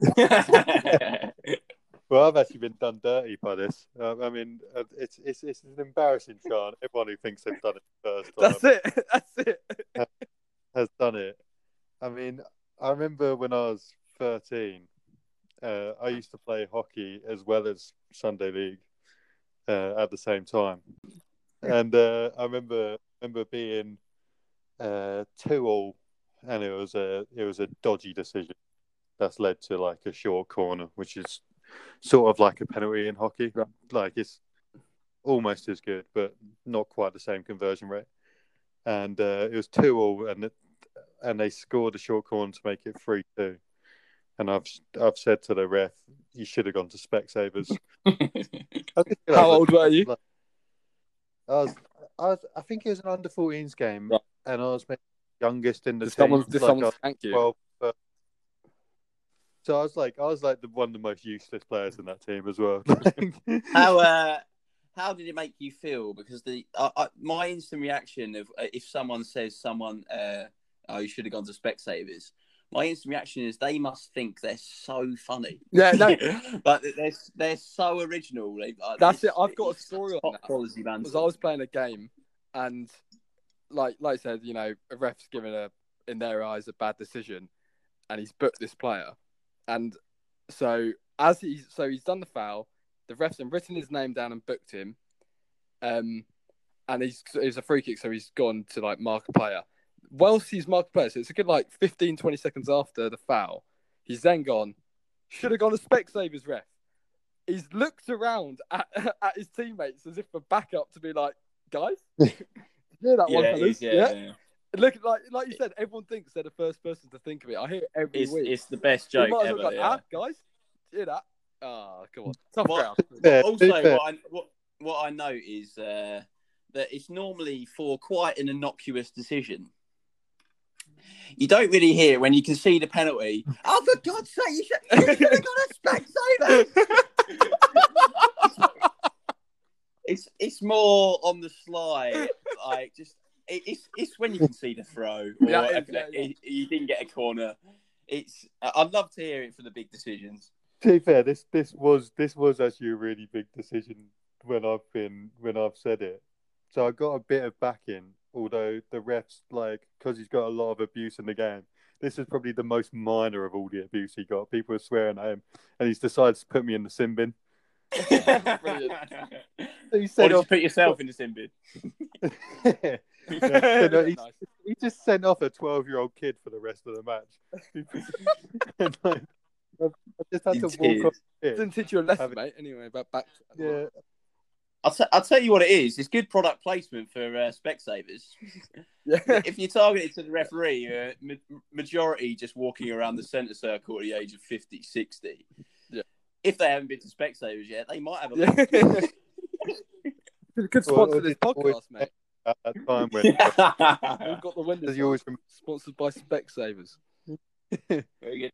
*laughs* Well, I've actually been done dirty by this. Um, I mean, uh, it's it's it's an embarrassing chant. Everyone who thinks they've done it first time That's it. *laughs* That's it. has done it. I mean, I remember when I was 13, uh, I used to play hockey as well as Sunday League uh, at the same time, and uh, I remember remember being uh, two all, and it was a it was a dodgy decision that's led to like a short corner, which is sort of like a penalty in hockey. Right. Like it's almost as good, but not quite the same conversion rate. And uh, it was two all, and it, and they scored a short corner to make it three two. And I've I've said to the ref, you should have gone to Specsavers. *laughs* I I How old were you? I was, I was, I think it was an under 14s game, Right. and I was maybe youngest in the Did team. someone, did like, someone I was thank you? 12, but- so I was like, I was like the one of the most useless players in that team as well. *laughs* *laughs* how uh, how did it make you feel? Because the uh, uh, my instant reaction of uh, if someone says someone, uh, oh, you should have gone to Specsavers. My instant reaction is they must think they're so funny. yeah, no, *laughs* but they're they're so original. Uh, That's it. I've got a story on that. quality because I was playing a game, and like like I said, you know, a ref's given a in their eyes a bad decision, and he's booked this player, and so as he's so he's done the foul, the ref's then written his name down and booked him, um, and he's it's a free kick, so he's gone to like mark a player. Whilst he's marked a player, so it's a good like 15, 20 seconds after the foul, he's then gone. Should have gone to Specsavers ref. He's looked around at, *laughs* at his teammates as if for backup to be like, guys, *laughs* yeah, that yeah, one, fellas. yeah, yeah. yeah. Look, like like you said, everyone thinks they're the first person to think of it. I hear it every It's, week. it's the best joke might ever. well go, yeah. ah, guys, hear that? Ah, come on, tough What- crowd. *laughs* Yeah, also, to be fair. what I, what, what I note is uh, that it's normally for quite an innocuous decision. You don't really hear when you can see the penalty. *laughs* Oh, for God's sake, you should, *laughs* you should have got a Specsavers. *laughs* it's it's more on the sly, like just it, it's it's when you can see the throw or Yeah, a- yeah, yeah. you- you didn't get a corner. It's I'd love to hear it for the big decisions. to be fair, this this was this was actually a really big decision when I've been when I've said it. So I got a bit of backing, although the refs like because he's got a lot of abuse in the game. This is probably the most minor of all the abuse he got. People are swearing at him, and he's decided to put me in the sin bin. *laughs* Brilliant. *laughs* He said, did you put yourself in the sin bin? *laughs* No, no, he, Nice. he just sent off a twelve-year-old kid for the rest of the match. And, like, I I just had He to did. walk off. the. Didn't teach you a lesson, mate. Anyway, about back. Yeah, I'll, t- I'll tell you what it is. It's good product placement for uh, Specsavers. Yeah. if you target it to the referee, uh, ma- majority just walking around the centre circle at the age of 50, 60. Yeah. If they haven't been to Specsavers yet, they might have a yeah. Could Well, sponsor this always- podcast, mate. at that time when *laughs* *laughs* We've got the windows. does he always rem- sponsored by Specsavers. Very good.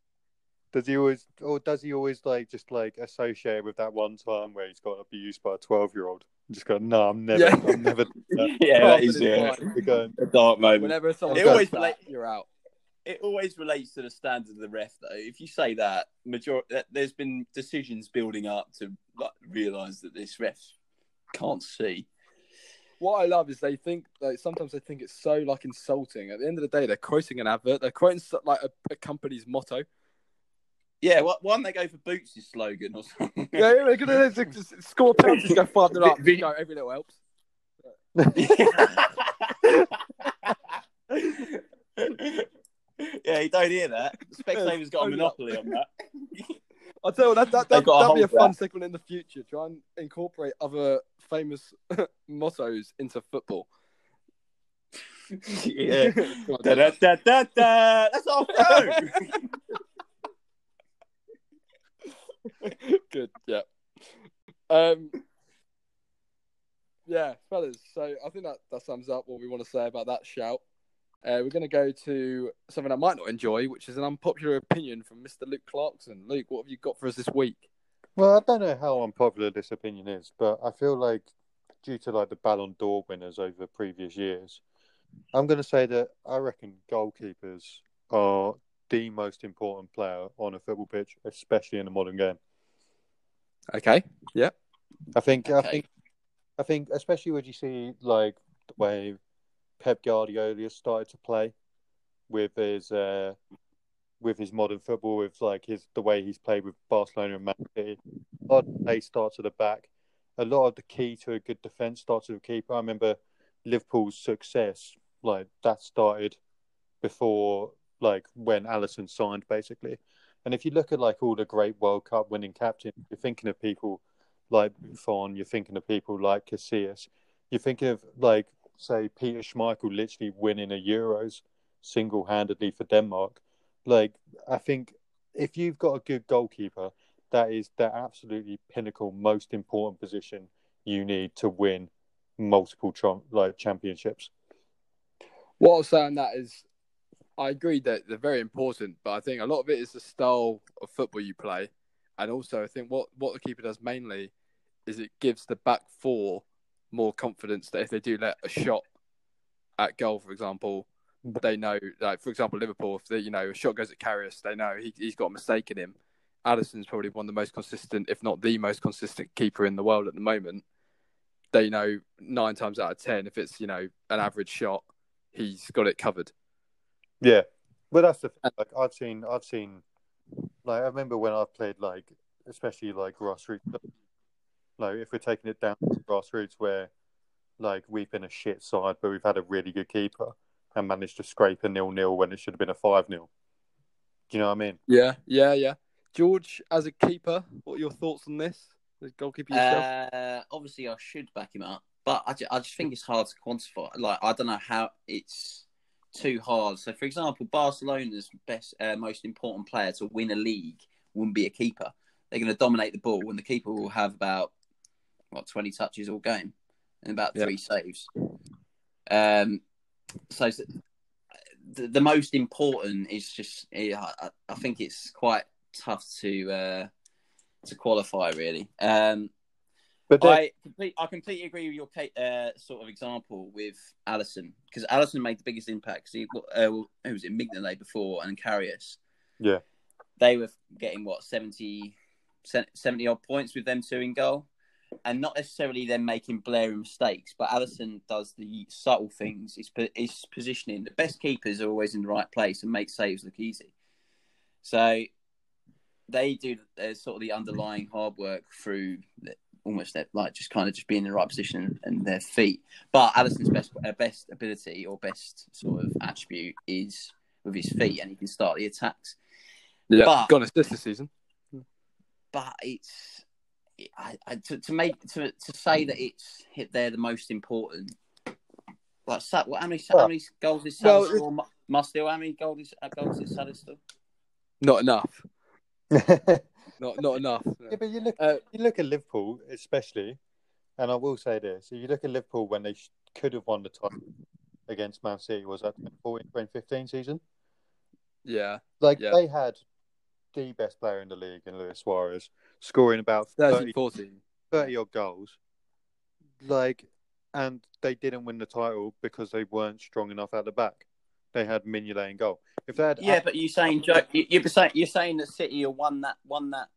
Does he always or does he always like just like associate with that one time where he's got abused by a twelve-year-old? Just go, no, I'm never, Yeah. I'm never. *laughs* That. Yeah, that Rather is yeah, fine. Going, a dark moment. Whenever someone It does always that, relate- you're out. it always relates to the standard of the ref, though. If you say that, major that there's been decisions building up to like, realise that this ref can't see. What I love is they think like sometimes they think it's so like insulting. At the end of the day, they're quoting an advert. They're quoting like a, a company's motto. Yeah, why why don't they go for Boots' slogan or something? Yeah, yeah, they're gonna *laughs* just, just score penalties, go five nil up. Go, every little helps. *laughs* yeah, you don't hear that. Specsavers got a monopoly on that. *laughs* I'll tell you what, that that that that'd be a fun that. segment in the future. Try and incorporate other famous mottos into football. yeah. Da, da, da, da, da. That's our show. *laughs* Good, yeah. Um, yeah, fellas. So I think that, that sums up what we want to say about that shout. Uh, we're going to go to something I might not enjoy, which is an unpopular opinion from Mr. Luke Clarkson. Luke, what have you got for us this week? well, I don't know how unpopular this opinion is, but I feel like due to like the Ballon d'Or winners over previous years, I'm going to say that I reckon goalkeepers are the most important player on a football pitch, especially in a modern game. Okay. Yeah. I think I think I think especially when you see like the way Pep Guardiola has started to play with his uh, with his modern football, with like his the way he's played with Barcelona and Man City. A lot of play starts at the back. A lot of the key to a good defense starts with the keeper. I remember Liverpool's success, like that started before like when Alisson signed basically. And if you look at like all the great World Cup winning captains, you're thinking of people like Buffon, you're thinking of people like Casillas, you're thinking of like say Peter Schmeichel literally winning a Euros single handedly for Denmark. Like I think if you've got a good goalkeeper, that is the absolutely pinnacle, most important position you need to win multiple trom- like championships. What I'll say on that is, I agree that they're very important, but I think a lot of it is the style of football you play, and also I think what what the keeper does mainly is it gives the back four more confidence that if they do let a shot at goal, for example, they know. Like for example, Liverpool, if the, you know a shot goes at Karius, they know he, he's got a mistake in him. Addison's probably one of the most consistent, if not the most consistent keeper in the world at the moment. They know nine times out of ten, if it's you know an average shot, he's got it covered. Yeah, but that's the thing. Like I've seen, I've seen, like I remember when I played like, especially like grassroots. Like if we're taking it down to grassroots, where like we've been a shit side, but we've had a really good keeper and managed to scrape a nil nil when it should have been a five 0 Do you know what I mean? Yeah, yeah, yeah. George, as a keeper, what are your thoughts on this? The goalkeeper yourself? Uh, obviously, I should back him up, but I, ju- I just think it's hard to quantify. Like, I don't know how it's too hard. So, for example, Barcelona's best, uh, most important player to win a league wouldn't be a keeper. They're going to dominate the ball, and the keeper will have about what twenty touches all game and about Yeah. three saves. Um, so the, the most important is just yeah, I, I think it's quite tough to uh, to qualify really. Um, But then, I complete, I completely agree with your uh, sort of example with Alisson because Alisson made the biggest impact. he, uh, who was it, Mignolet before and Karius? Yeah. they were getting what 70, 70 odd points with them two in goal, and not necessarily them making blaring mistakes. But Alisson does the subtle things. His, po- his positioning. The best keepers are always in the right place and make saves look easy. So they do uh, sort of the underlying hard work through the, almost their, like just kind of just be in the right position and their feet. But Alisson's best uh, best ability or best sort of attribute is with his feet, and he can start the attacks. Yeah, But- got an assist this season. But it's I, I, to to make to to say that it's hit they're the most important. Like Sa- what, how many how many goals is Well, Salah score? Must still how many goals is uh, goals is Salah still? Not enough. *laughs* Not not enough. *laughs* Yeah, but you look Uh, you look at Liverpool, especially, and I will say this: if you look at Liverpool when they sh- could have won the title against Man City, was that 2014-2015 season? yeah, Like Yeah. they had the best player in the league in Luis Suarez, scoring about 13, 30, 14. 30 odd goals. Like, and they didn't win the title because they weren't strong enough at the back. They had Mignolet in goal. If they had, Yeah, but you're saying Joe, you- you're saying you're saying that City have won that won that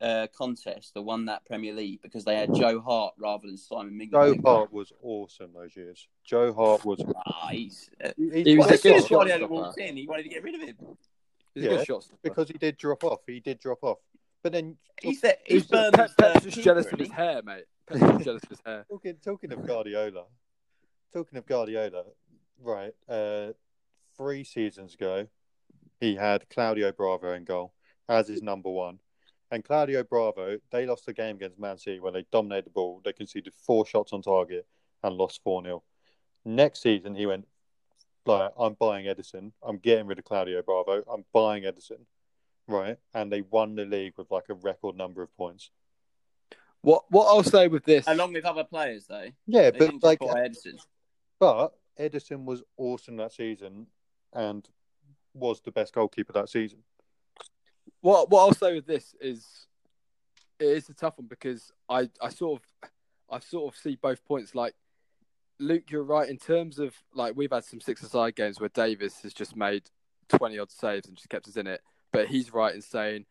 uh, contest or won that Premier League because they had Joe Hart rather than Simon Mignolet. Joe Hart was awesome those years. Joe Hart was. Ah, he's, uh, he- He was well, a as soon good as Guardiola shot walked in, he wanted to get rid of him. He's a Yeah, good shot because he did drop off. He did drop off. But then He's the, he's He's Burnham's Pep, Pep's uh, just keeper, jealous of his hair, mate. Pep's just jealous of his hair. *laughs* talking talking of Guardiola, talking of Guardiola, right? Uh, three seasons ago, he had Claudio Bravo in goal as his number one, and Claudio Bravo they lost the game against Man City when they dominated the ball. They conceded four shots on target and lost four 0 Next season, he went like, "I'm buying Ederson. I'm getting rid of Claudio Bravo. I'm buying Ederson." Right, and they won the league with like a record number of points. What what I'll say with this, Along with other players, though. Yeah, They but like Ederson. But Ederson was awesome that season and was the best goalkeeper that season. what what I'll say with this is it is a tough one because I I sort of I sort of see both points. Like Luke, you're right in terms of like we've had some six-a-side games where Davis has just made twenty odd saves and just kept us in it. But he's right in saying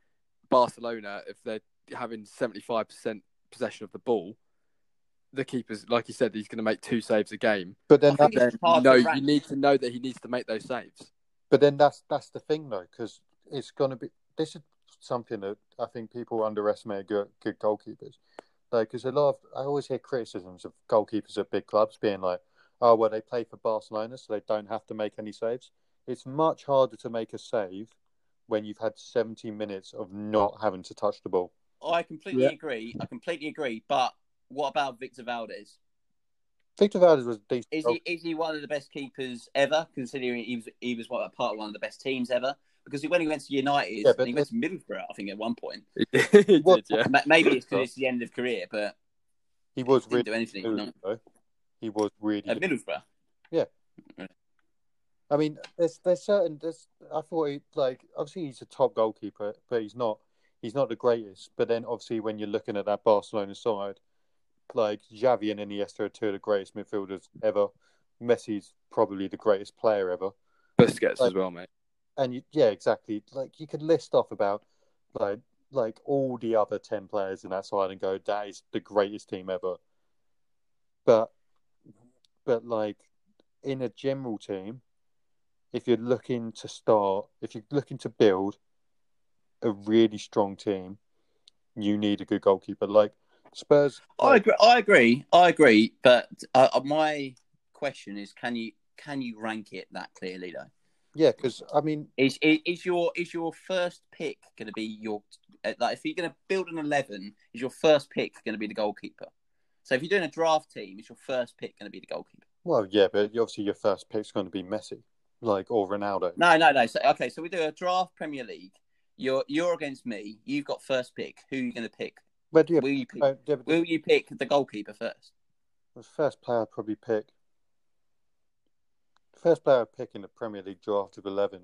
Barcelona, if they're having seventy-five percent possession of the ball, the keeper's like you said, he's going to make two saves a game. But then, that, Then no, to you rank. need to know that he needs to make those saves. but then that's that's the thing though, because it's going to be this is something that I think people underestimate good, good goalkeepers. Like, because a lot of I always hear criticisms of goalkeepers at big clubs being like, "Oh, well, they play for Barcelona, so they don't have to make any saves." It's much harder to make a save when you've had seventy minutes of not having to touch the ball. I completely Yeah. agree. I completely agree. But what about Victor Valdés? Victor Valdés was a decent. Is he is he one of the best keepers ever? Considering he was he was what, a part of one of the best teams ever. Because when he went to United, Yeah, but he went to Middlesbrough, I think at one point. *laughs* he did, What- yeah. Maybe it's because it's *laughs* the end of career, but he was didn't really do anything. good, No. He was really At Middlesbrough. Yeah, I mean, there's there's certain there's I thought he like obviously he's a top goalkeeper, but he's not he's not the greatest. But then obviously when you're looking at that Barcelona side, like Xavi and Iniesta are two of the greatest midfielders ever. Messi's probably the greatest player ever. Busquets Like- as well, mate. And you, yeah, exactly. Like you could list off about like like all the other ten players in that side and go, that is the greatest team ever. But but like in a general team, if you're looking to start, if you're looking to build a really strong team, you need a good goalkeeper. Like Spurs, I agree. I agree. I agree. But uh, uh, my question is, can you can you rank it that clearly though? yeah, because I mean, Is, is is your is your first pick going to be your uh, like if you're going to build an eleven? Is your first pick going to be the goalkeeper? So if you're doing a draft team, is your first pick going to be the goalkeeper? well, yeah, but obviously your first pick's going to be Messi, like or Ronaldo. No, no, no. So okay, so we do a draft Premier League. You're you're against me. You've got first pick. Who are you going to pick? But yeah, Will you pick? uh, yeah, but Will you pick the goalkeeper first? the first player I'd probably pick. The first player I'd pick in the Premier League draft of eleven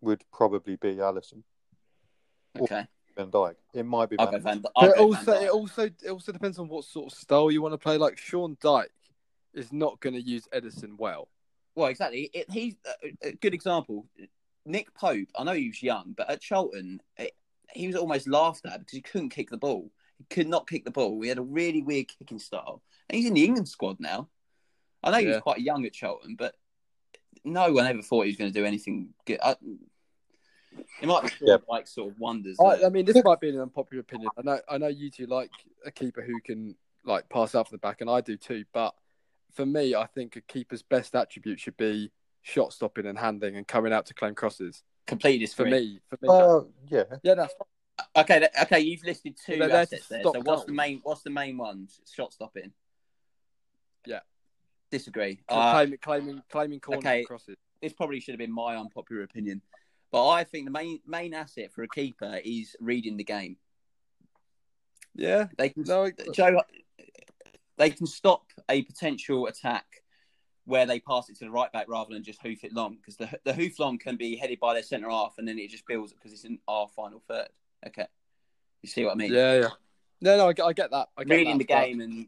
would probably be Alisson Okay, Van Dijk. It might be. I'll Van go Van. But it also, Van Dijk. it also, it also depends on what sort of style you want to play. Like Sean Dyche is not going to use Ederson well. Well, exactly. It, he's a, a good example. Nick Pope. I know he was young, but at Charlton, it, he was almost laughed at because he couldn't kick the ball. He could not kick the ball. He had a really weird kicking style, and he's in the England squad now. I know he was quite young at Charlton, but no one ever thought he was going to do anything good. I, It might be Yeah. like sort of wonders. I, I mean, this might be an unpopular opinion. I know, I know you two like a keeper who can like pass out from the back, and I do too. But for me, I think a keeper's best attribute should be shot stopping and handling and coming out to claim crosses. Completely For disagree. me, for me, Well, yeah. yeah, that's Okay, okay, you've listed two They're there to assets there. So what's the main? What's the main ones? Shot stopping. Yeah. Disagree. Uh, claiming, claiming, claiming corners okay. crosses. this probably should have been my unpopular opinion, but I think the main main asset for a keeper is reading the game. Yeah, They can no, I- Joe, they can stop a potential attack where they pass it to the right back rather than just hoof it long because the the hoof long can be headed by their centre half and then it just builds because it's in our final third. Okay, you see what I mean? yeah, yeah. No, no, I get, I get that. I get Reading that, the but game and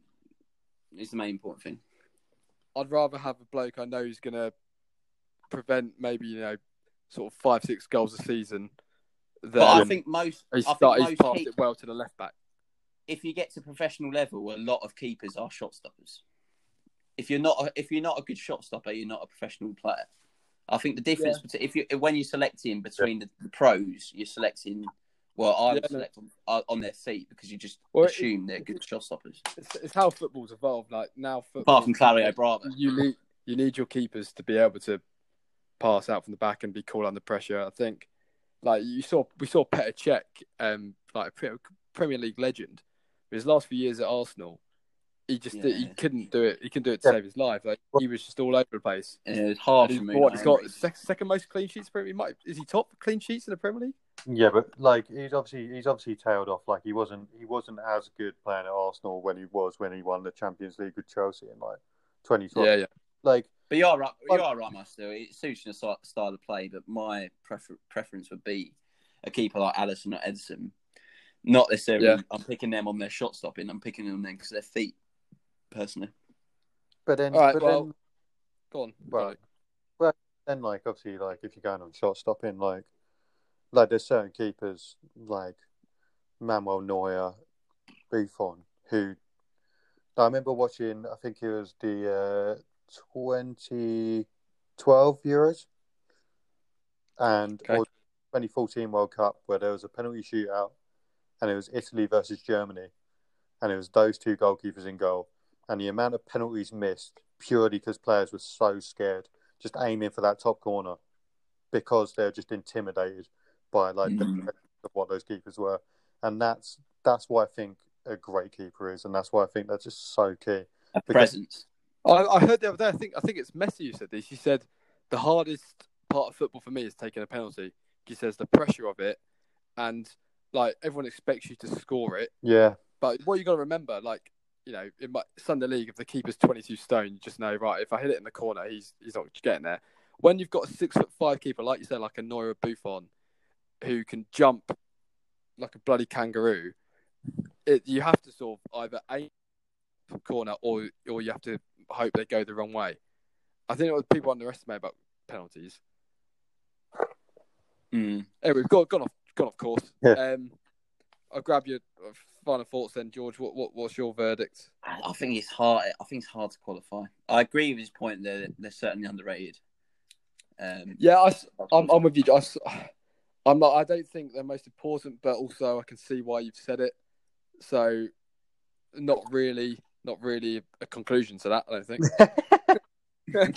is the main important thing. I'd rather have a bloke I know who's going to prevent maybe you know sort of five, six goals a season. Than But I think most, he's, I think he's most passed keep- it well to the left back. if you get to professional level, a lot of keepers are shot stoppers. If you're not, a, if you're not a good shot stopper, you're not a professional player. I think the difference between if you when you're selecting between the, the pros, you're selecting. Well, I would Yeah, select on, uh, on their feet because you just Well, it- assume they're good shot stoppers. It's, it's how football's evolved. Like now, football, Apart from Claudio Bravo, you need you need your keepers to be able to pass out from the back and be cool under pressure. I think, like you saw, we saw Petr Cech, um, like a Premier League legend. His last few years at Arsenal, he just he couldn't do it. He couldn't do it to Yeah. save his life. Like he was just all over the place. uh, it's hard for me. What, he's got sec- second most clean sheets. Premier. He might is he top clean sheets in the Premier League? Yeah, but like he's obviously he's obviously tailed off. Like he wasn't he wasn't as good playing at Arsenal when he was when he won the Champions League with Chelsea in like 2012. Yeah, yeah. Like But you are right. You are right, Master. It suits your style of play, but my prefer- preference would be a keeper like Alisson or Ederson. Not necessarily. Yeah. I'm picking them on their shot stopping. I'm picking them then because their feet. Personally, but then All right, but well- then Go on. Well, well, then like obviously like if you're going on short stopping, like like there's certain keepers like Manuel Neuer, Buffon, who I remember watching. I think it was the uh, 2012 Euros and Okay. or 2014 World Cup where there was a penalty shootout, and it was Italy versus Germany, and it was those two goalkeepers in goal, and the amount of penalties missed purely because players were so scared, just aiming for that top corner, because they're just intimidated by like the Mhm. of what those keepers were, and that's that's why I think a great keeper is, and that's why I think that's just so key. a Because- presence. I, I heard the other day. I think I think it's Messi who said this. He said the hardest part of football for me is taking a penalty. He says the pressure of it, and like everyone expects you to score it. Yeah, But what you got to remember, like you know, in my Sunday league, if the keeper's twenty two stone, you just know right. If I hit it in the corner, he's he's not getting there. When you've got a six foot five keeper, like you said, like a Neuer Buffon, who can jump like a bloody kangaroo, it, you have to sort of either aim for corner or or you have to hope they go the wrong way. I think what people underestimate about penalties. Mm. Anyway, we've got gone off gone off course. Yeah. Um, I'll grab your final thoughts then, George. What, what what's your verdict? I think it's hard. I think it's hard to qualify. I agree with his point. They're they're certainly underrated. Um, Yeah, I, am I'm with you. I, s- I'm not. I don't think they're most important, but also I can see why you've said it. So, not really, not really a conclusion to that. I don't think.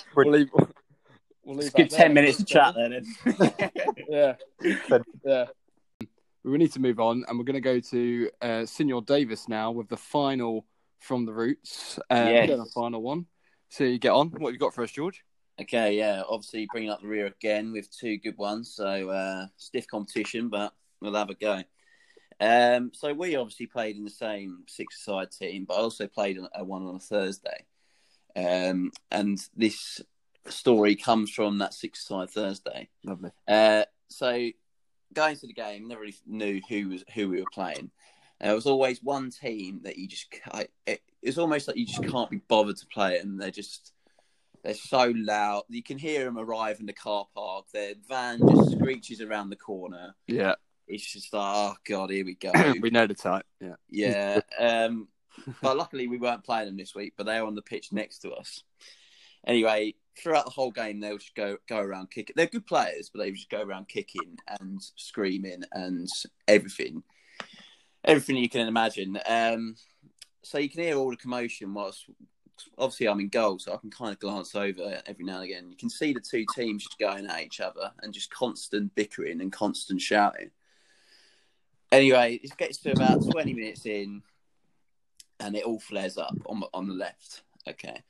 *laughs* we'll leave. We'll leave Let's give that ten minutes to chat. Then. *laughs* Yeah, yeah. We need to move on, and we're going to go to uh, Senor Davis now with the final from the Roots. Uh, Yes. The final one. So you get on. What you got for us, George? Okay, yeah, obviously bringing up the rear again with two good ones. So uh, stiff competition, but we'll have a go. Um, so we obviously played in the same six-side team, but I also played a one on a Thursday. Um, and this story comes from that six-side Thursday. Lovely. Uh, so going to the game, never really knew who was who we were playing. And there was always one team that you just it, it's almost like you just can't be bothered to play it, and they're just they're so loud. You can hear them arrive in the car park. Their van just screeches around the corner. Yeah, It's just like, oh god, here we go. *clears throat* we know the type. Yeah. Yeah. *laughs* Um, but luckily we weren't playing them this week, but they were on the pitch next to us. Anyway, throughout the whole game, they'll just go go around kicking. They're good players, but they just go around kicking and screaming and everything, everything you can imagine. Um, so you can hear all the commotion whilst obviously I'm in goal, so I can kind of glance over every now and again. You can see the two teams just going at each other and just constant bickering and constant shouting. Anyway, it gets to about 20 minutes in, and it all flares up on on the left. Okay,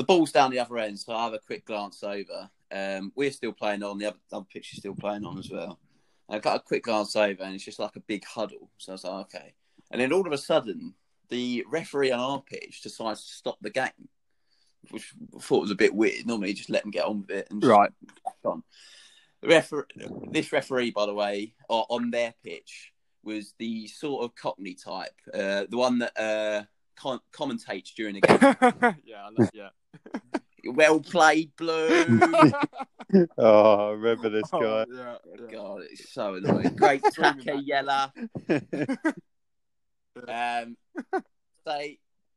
the ball's down the other end, so I have a quick glance over. Um, we're still playing on the other, other pitch is still playing on as well. And I got a quick glance over, and it's just like a big huddle. So I was like, okay. And then all of a sudden, the referee on our pitch decides to stop the game, which I thought was a bit weird. Normally, you just let them get on with it and Right. crack on. The refer- this referee, by the way, on their pitch was the sort of Cockney type, uh, the one that uh, com- commentates during the game. *laughs* yeah, I know, yeah. *laughs* well played, Blue. *laughs* Oh, I remember this guy. Oh, yeah, yeah. God, it's so annoying. Great *laughs* tacker, Yella. Um, so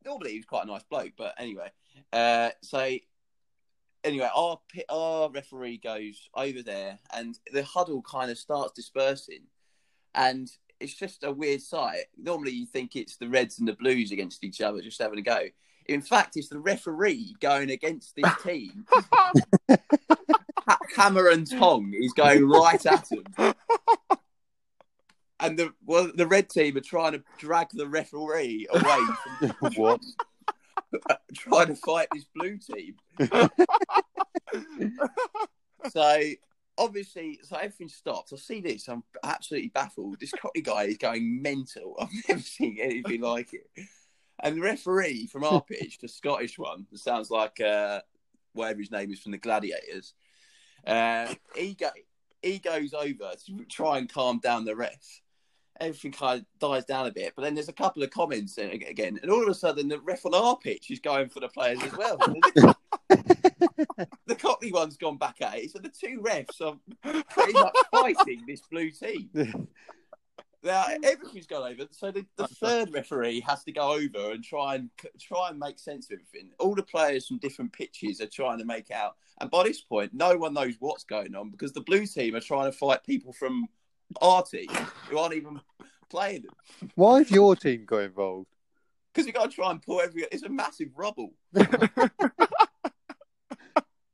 normally he was quite a nice bloke, but anyway. Uh, so anyway, our our referee goes over there, and the huddle kind of starts dispersing, and it's just a weird sight. Normally, you think it's the Reds and the Blues against each other, just having a go. In fact, it's the referee going against this *laughs* team. Ha- Hammer and tong is going right at him. And the well, the red team are trying to drag the referee away from *laughs* what? *laughs* trying to fight this blue team. so obviously, so everything stops. I see this. I'm absolutely baffled. This Cockney guy is going mental. I've never seen anything like it. And the referee from our pitch, the Scottish one, that sounds like uh, whatever his name is from the Gladiators. Uh, he go, he goes over to try and calm down the ref. Everything kind of dies down a bit, but then there's a couple of comments again, and all of a sudden the ref on our pitch is going for the players as well. *laughs* the Cockney one's gone back at it, so the two refs are pretty much fighting this blue team. *laughs* Now everything's gone over, so the, the third referee has to go over and try and try and make sense of everything. All the players from different pitches are trying to make out, and by this point, no one knows what's going on because the blue team are trying to fight people from our team who aren't even playing them Why have your team got involved? because we got to try and pull every. It's a massive rubble. *laughs*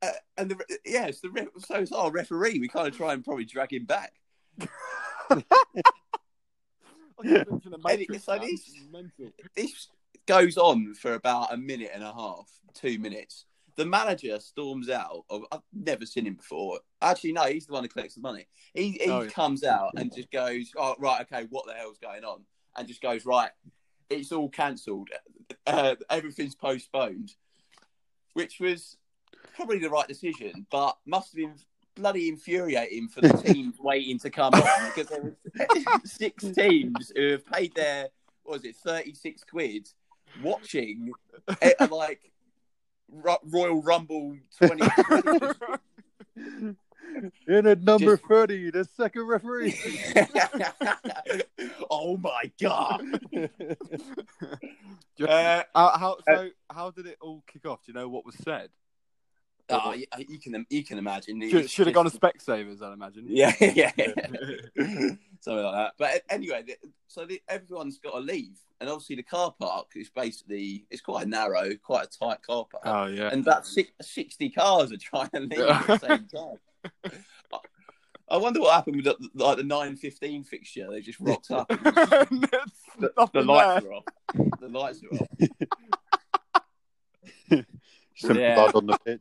Uh, and the yeah, it's the so it's our referee. We kind of try and probably drag him back. *laughs* Like a glitch the Any- Matrix, so man. these- this goes on for about a minute and a half, two minutes. The manager storms out. Of, I've never seen him before. Actually, no, he's the one who collects the money. He, he Oh, yeah. comes out and just goes, "Oh, right, okay, what the hell's going on?" And just goes, "Right, it's all cancelled. Uh, everything's postponed," which was probably the right decision, but must have been bloody infuriating for the teams *laughs* waiting to come on because there were six *laughs* teams who have paid their what was it thirty six quid watching eh, like Ro- Royal Rumble twenty. *laughs* In at number Just- 30, the second referee. oh my god! Uh, how, how, so, how did it all kick off? Do you know what was said? Oh, you, you can you can imagine. Should, should have gone to just- Specsavers, I'd imagine. Yeah, *laughs* yeah, *laughs* something like that. But anyway, the- so the, everyone's got to leave, and obviously the car park is basically it's quite narrow, quite a tight car park, Oh, yeah. and about six, sixty cars are trying to leave at the *laughs* same time. I- I wonder what happened with the, like the nine fifteen fixture. They just rocked up. and There's the, the lights there. are off. The lights are off. Some Yeah. blood on the pitch.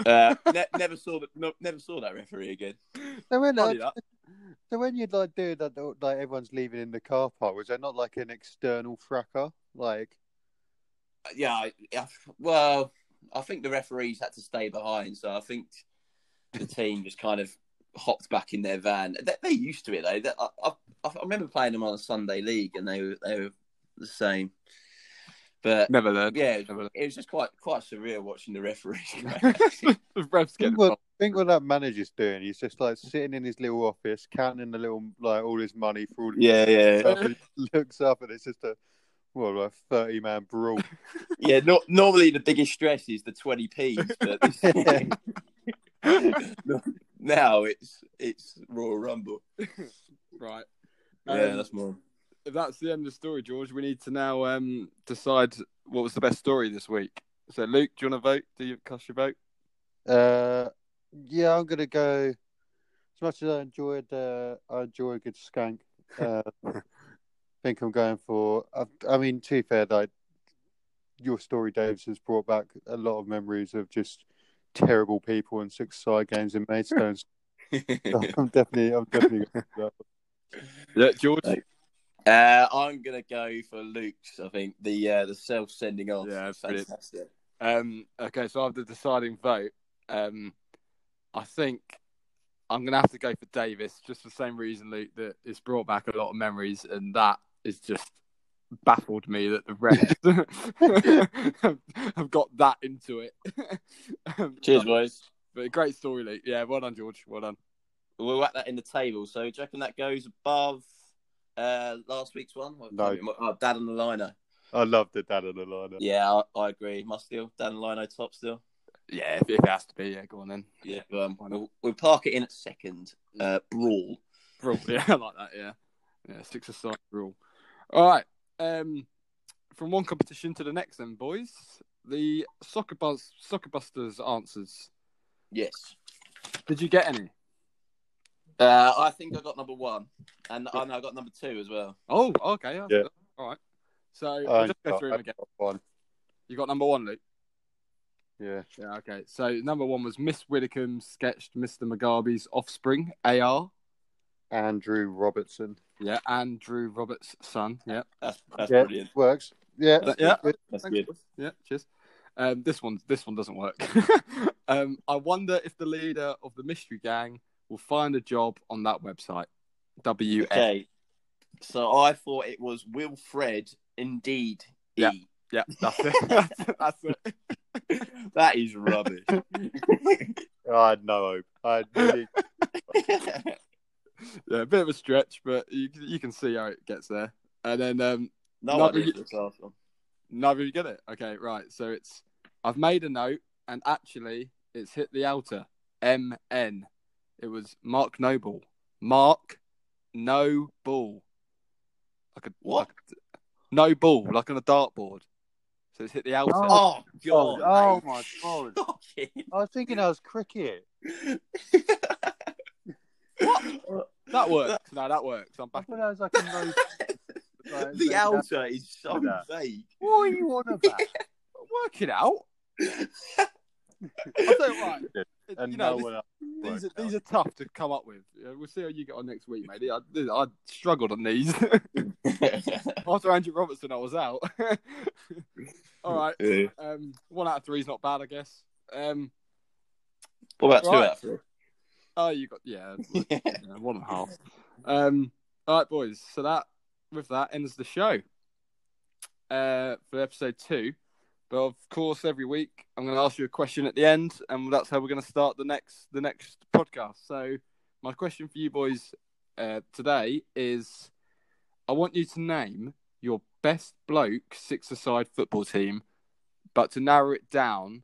*laughs* Uh, ne- never saw that. No, never saw that referee again. So when, uh, so when you'd like do that, like everyone's leaving in the car park, was there not like an external fracker? Like, yeah, I- yeah, well, I think the referees had to stay behind, so I think the team just kind of hopped back in their van. They, used to it though. They- I, I, I remember playing them on a Sunday league, and they were they were the same. But Never learned. yeah, Never learned. it was just quite quite surreal watching the referees. *laughs* the refs get think what, think what that manager's doing. He's just like sitting in his little office, counting the little like all his money for all. yeah, yeah. stuff, and he looks up and it's just a well, a thirty man brawl. *laughs* Yeah, not normally the biggest stress is the twenty p's, but *laughs* now it's it's Royal Rumble. Right. Yeah, Um, that's more. If that's the end of the story, George, we need to now um, decide what was the best story this week. So, Luke, do you want to vote? Do you cast your vote? Uh, yeah, I'm gonna go. As much as I enjoyed, uh, I enjoy a good skank. Uh, I *laughs* think I'm going for. I, I mean, to be fair, like your story, Davis, has brought back a lot of memories of just terrible people and six side games in Maidstone. So *laughs* *laughs* I'm definitely, I'm definitely. Going for that. Yeah, George. Right. Uh, I'm gonna go for Luke's. I think the uh, the self sending off. Yeah, fantastic. Um, okay, so I have the deciding vote. Um, I think I'm going to have to go for Davis, just for the same reason, Luke, that it's brought back a lot of memories, and that is just baffled me that the Reds *laughs* *laughs* have got that into it. *laughs* Um, Cheers, boys. But a great story, Luke. Yeah, well done, George. Well done. We'll whack that in the table. So, do you reckon that goes above uh, last week's one? No. Oh, Dad and the liner. I love the dad on the lineup. Yeah, I, I agree. Must still Dad and Lino top still. Yeah, if, if it has to be, yeah, go on then. Yeah, um, we'll, we'll park it in at second. Uh, brawl. Rule. *laughs* Yeah, I like that. Yeah, yeah. Six aside rule. All right. Um, from one competition to the next, then, boys. The soccer buzz, soccer busters answers. Yes. Did you get any? Uh, I think I got number one, and I know I got number two as well. Oh, okay. Yeah. All right. So I I'll just go through them again. One. You got number one, Luke. Yeah. Yeah. Okay. So number one was Miss Widdecombe sketched Mr. Mugabe's offspring, AR. Andrew Robertson. Yeah, Andrew Roberts' son. Yeah. That's that's yeah, brilliant. works. Yeah. That- yeah. good. That's Thanks, good. Yeah, cheers. Um, this one, this one doesn't work. *laughs* um, I wonder if the leader of the mystery gang will find a job on that website. W Okay. So I thought it was Wilfred. Indeed. Yeah. E. Yeah, that's it. that's, *laughs* that's it. *laughs* that is rubbish. *laughs* I had no hope. I had really, Yeah, a bit of a stretch, but you you can see how it gets there. And then um, no Not idea really- for this last one. neither of you get it. Okay, right. So it's I've made a note, and actually, it's hit the outer. M N. It was Mark Noble. Mark No Ball. Like a What? like a- no ball, like on a dartboard. So it's hit the outer. Oh, oh god! oh mate. my god. Stop. I was thinking that was cricket. *laughs* What? That works. No, that works. I'm I back. thought that was like a *laughs* no. Like, the that- outer is so that. vague. What are you on about? *laughs* Work it out. I'll tell you what. it- And you know, no this- one else. these are these are tough to come up with. We'll see how you get on next week, mate. I, I struggled on these. *laughs* *laughs* After Andrew Robertson, I was out. *laughs* All right. Yeah. Um, one out of three is not bad, I guess. Um, What about two out of three? oh, you got yeah, yeah, one and a half. Um, all right, boys. So that with that ends the show. Uh, for episode two. But of course, every week I'm going to ask you a question at the end, and that's how we're going to start the next the next podcast. So, my question for you boys uh, today is: I want you to name your best bloke six-a-side football team, but to narrow it down,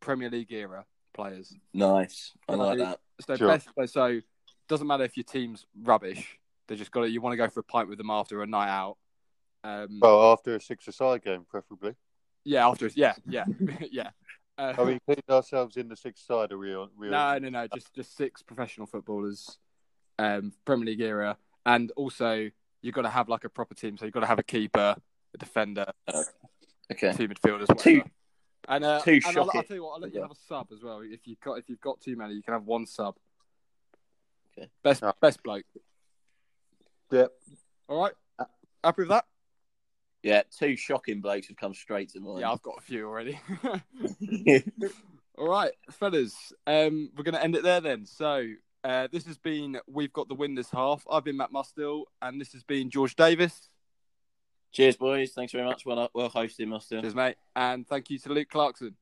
Premier League era players. Nice. I like Right. that. So Sure. best. So doesn't matter if your team's rubbish. They just got to. You want to go for a pint with them after a night out. Um, Well, after a six-a-side game, preferably. Yeah, after. Yeah, yeah, *laughs* yeah. Uh, Are we cleaned ourselves in the six-side? Are we on? We no, no, no. Just just six professional footballers, um, Premier League era, and also you've got to have like a proper team. So you've got to have a keeper, a defender, Okay. two midfielders, whatever. Two- And, uh, two and I'll, I'll tell you what, I'll let you Yeah. have a sub as well. If you've got if you've got too many, you can have one sub. Okay. Best Yeah. best bloke. Yep. All right. Happy with that? Yeah, two shocking blokes have come straight to mind. Yeah, I've got a few already. *laughs* *laughs* All right, fellas. Um, we're going to end it there then. So, uh, this has been We've Got the Win this half. I've been Matt Mustill, and this has been George Davis. Cheers, boys. Thanks very much. Well, well hosted, Muster. Cheers, mate. And thank you to Luke Clarkson.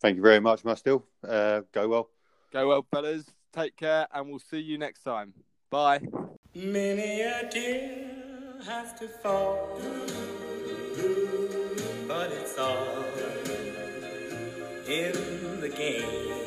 Thank you very much, Mustill. Uh, go well. Go well, fellas. Take care, and we'll see you next time. Bye. Has to fall, but it's all in the game.